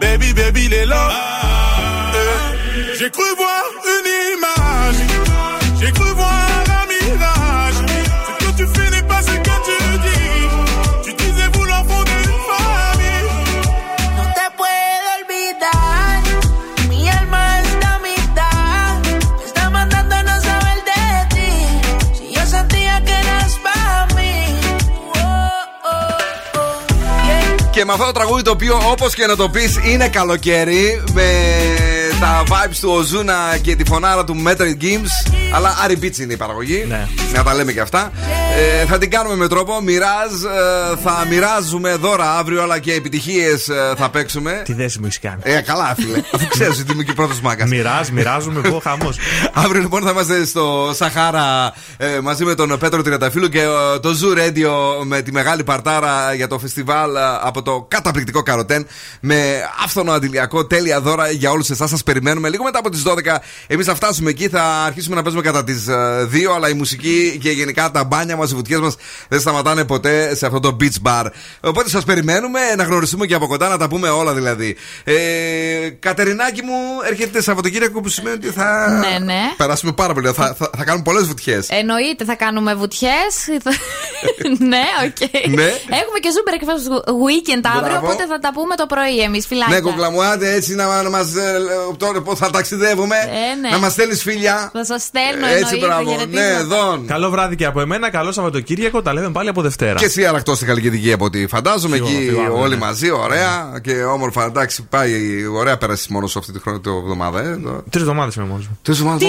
Baby, baby, les là. Eh, J'ai cru voir Και με αυτό το τραγούδι το οποίο όπως και να το πεις είναι καλοκαίρι με τα vibes του Οζούνα και τη φωνάρα του Metal Games. Αλλά Άρη Beats είναι η παραγωγή. Ναι. Να τα λέμε και αυτά. Ε, θα την κάνουμε με τρόπο. Μοιράζ, ε, θα μοιράζουμε δώρα αύριο, αλλά και επιτυχίες θα παίξουμε. Τι δέση μου έχεις κάνει. Ε, καλά, φίλε. Αφού ξέρει ότι είμαι και πρώτος μάκα. Μοιράζ, μοιράζουμε εγώ χαμός. *laughs* Αύριο λοιπόν θα είμαστε στο Σαχάρα ε, μαζί με τον Πέτρο Τριανταφύλου και ε, το Zoo Radio με τη μεγάλη παρτάρα για το φεστιβάλ ε, από το καταπληκτικό Καροτέν με άφθονο αντιλιακό, τέλεια δώρα για όλους εσάς. Σας περιμένουμε λίγο μετά από τις 12. Εμείς θα φτάσουμε εκεί, θα αρχίσουμε να παίζουμε κατά τις 2, αλλά η μουσική και γενικά τα μπάνια μας, οι βουτιές μας δεν σταματάνε ποτέ σε αυτό το beach bar. Οπότε σας περιμένουμε να γνωριστούμε και από κοντά, να τα πούμε όλα δηλαδή. Ε, Κατερινάκη μου, έρχεται Σαββατοκύριακο που σημαίνει ότι θα Ναι, ναι. περάσουμε πάρα πολύ. Θα, θα, θα κάνουμε πολλές βουτιές. Εννοείται θα κάνουμε βουτιές. *laughs* ναι, οκ. Ναι. Έχουμε και Super Breakfast Weekend αύριο, Μπράβο. οπότε θα τα πούμε το πρωί εμείς. Φιλάκια. Ναι, κοκλαμουάτε έτσι να, να μας. Τώρα πώς θα ταξιδεύουμε. Ε, ναι. Να μας στέλνεις φιλιά. Θα σας στέλνω Έτσι, εννοείται, μπράβο. χαιρετίσματα. Ναι, εδώ. Καλό βράδυ και από εμένα. Καλό Σαββατοκύριακο. Τα λέμε πάλι από Δευτέρα. Και εσύ αρακτό στην καλλιτική από ό,τι φαντάζομαι. Σίγουρα, Εκεί φιγουράμε, όλοι ναι. μαζί, ωραία και όμορφα. Εντάξει, πάει. Ωραία πέρασε μόνος σου αυτή τη χρονιά του εβδομάδα, ε. Τρεις εβδομάδες είμαι μόνος μου. Τρεις εβδομάδες.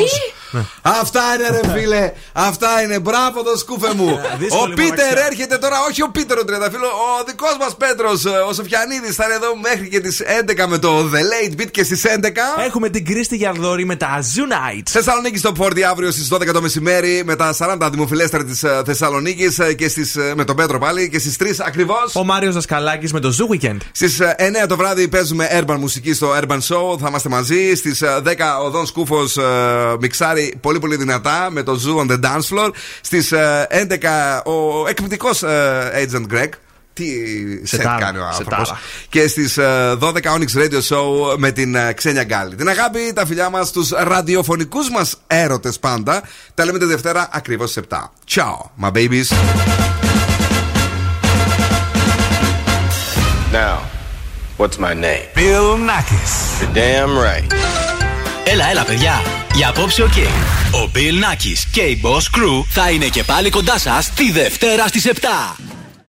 Αυτά είναι ρε φίλε. Αυτά είναι. Μπράβο το σκούφε μου. *laughs* ο Δύσκολη Πίτερ μοναξιά. έρχεται τώρα, όχι ο Πίτερ ο Τριανταφύλλο, ο δικός μας Πέτρος, ο Σοφιανίδης θα είναι εδώ μέχρι και τις 11 με το The Late Beat και στις 11. Έχουμε την Κρίστη Γιαρδόρη με τα Zoo Nights. Θεσσαλονίκη στο Φόρτι αύριο στις 12 το μεσημέρι με τα 40 δημοφιλέστερα της Θεσσαλονίκη και στις, ε, με τον Πέτρο πάλι και στις 3 ακριβώς. Ο Μάριος Δασκαλάκης με το Zoo Weekend. Στις 9 το βράδυ παίζουμε urban μουσική στο Urban Show. Θα είμαστε μαζί. Στις 10 ο Δον Σκούφος μιξάρει πολύ πολύ δυνατά με το Zoo on the Dance Floor. Στις 11 ο εκπληκτικός Agent Greg. Τι σε Σετάρα, κάνει ο άνθρωπος. σετάρα. Και στις 12 Onyx Radio Show με την ε, Ξένια Γκάλη. Την αγάπη, τα φιλιά μας στου ραδιοφωνικούς μας έρωτες πάντα. Τα λέμε τη Δευτέρα ακριβώς στις 7. Ciao, my babies. Now, what's my name? Bill Nackis. You're damn right. Έλα, έλα, παιδιά. Για απόψε ο Ο Bill Nackis και η Boss Crew θα είναι και πάλι κοντά σας τη Δευτέρα στις 7.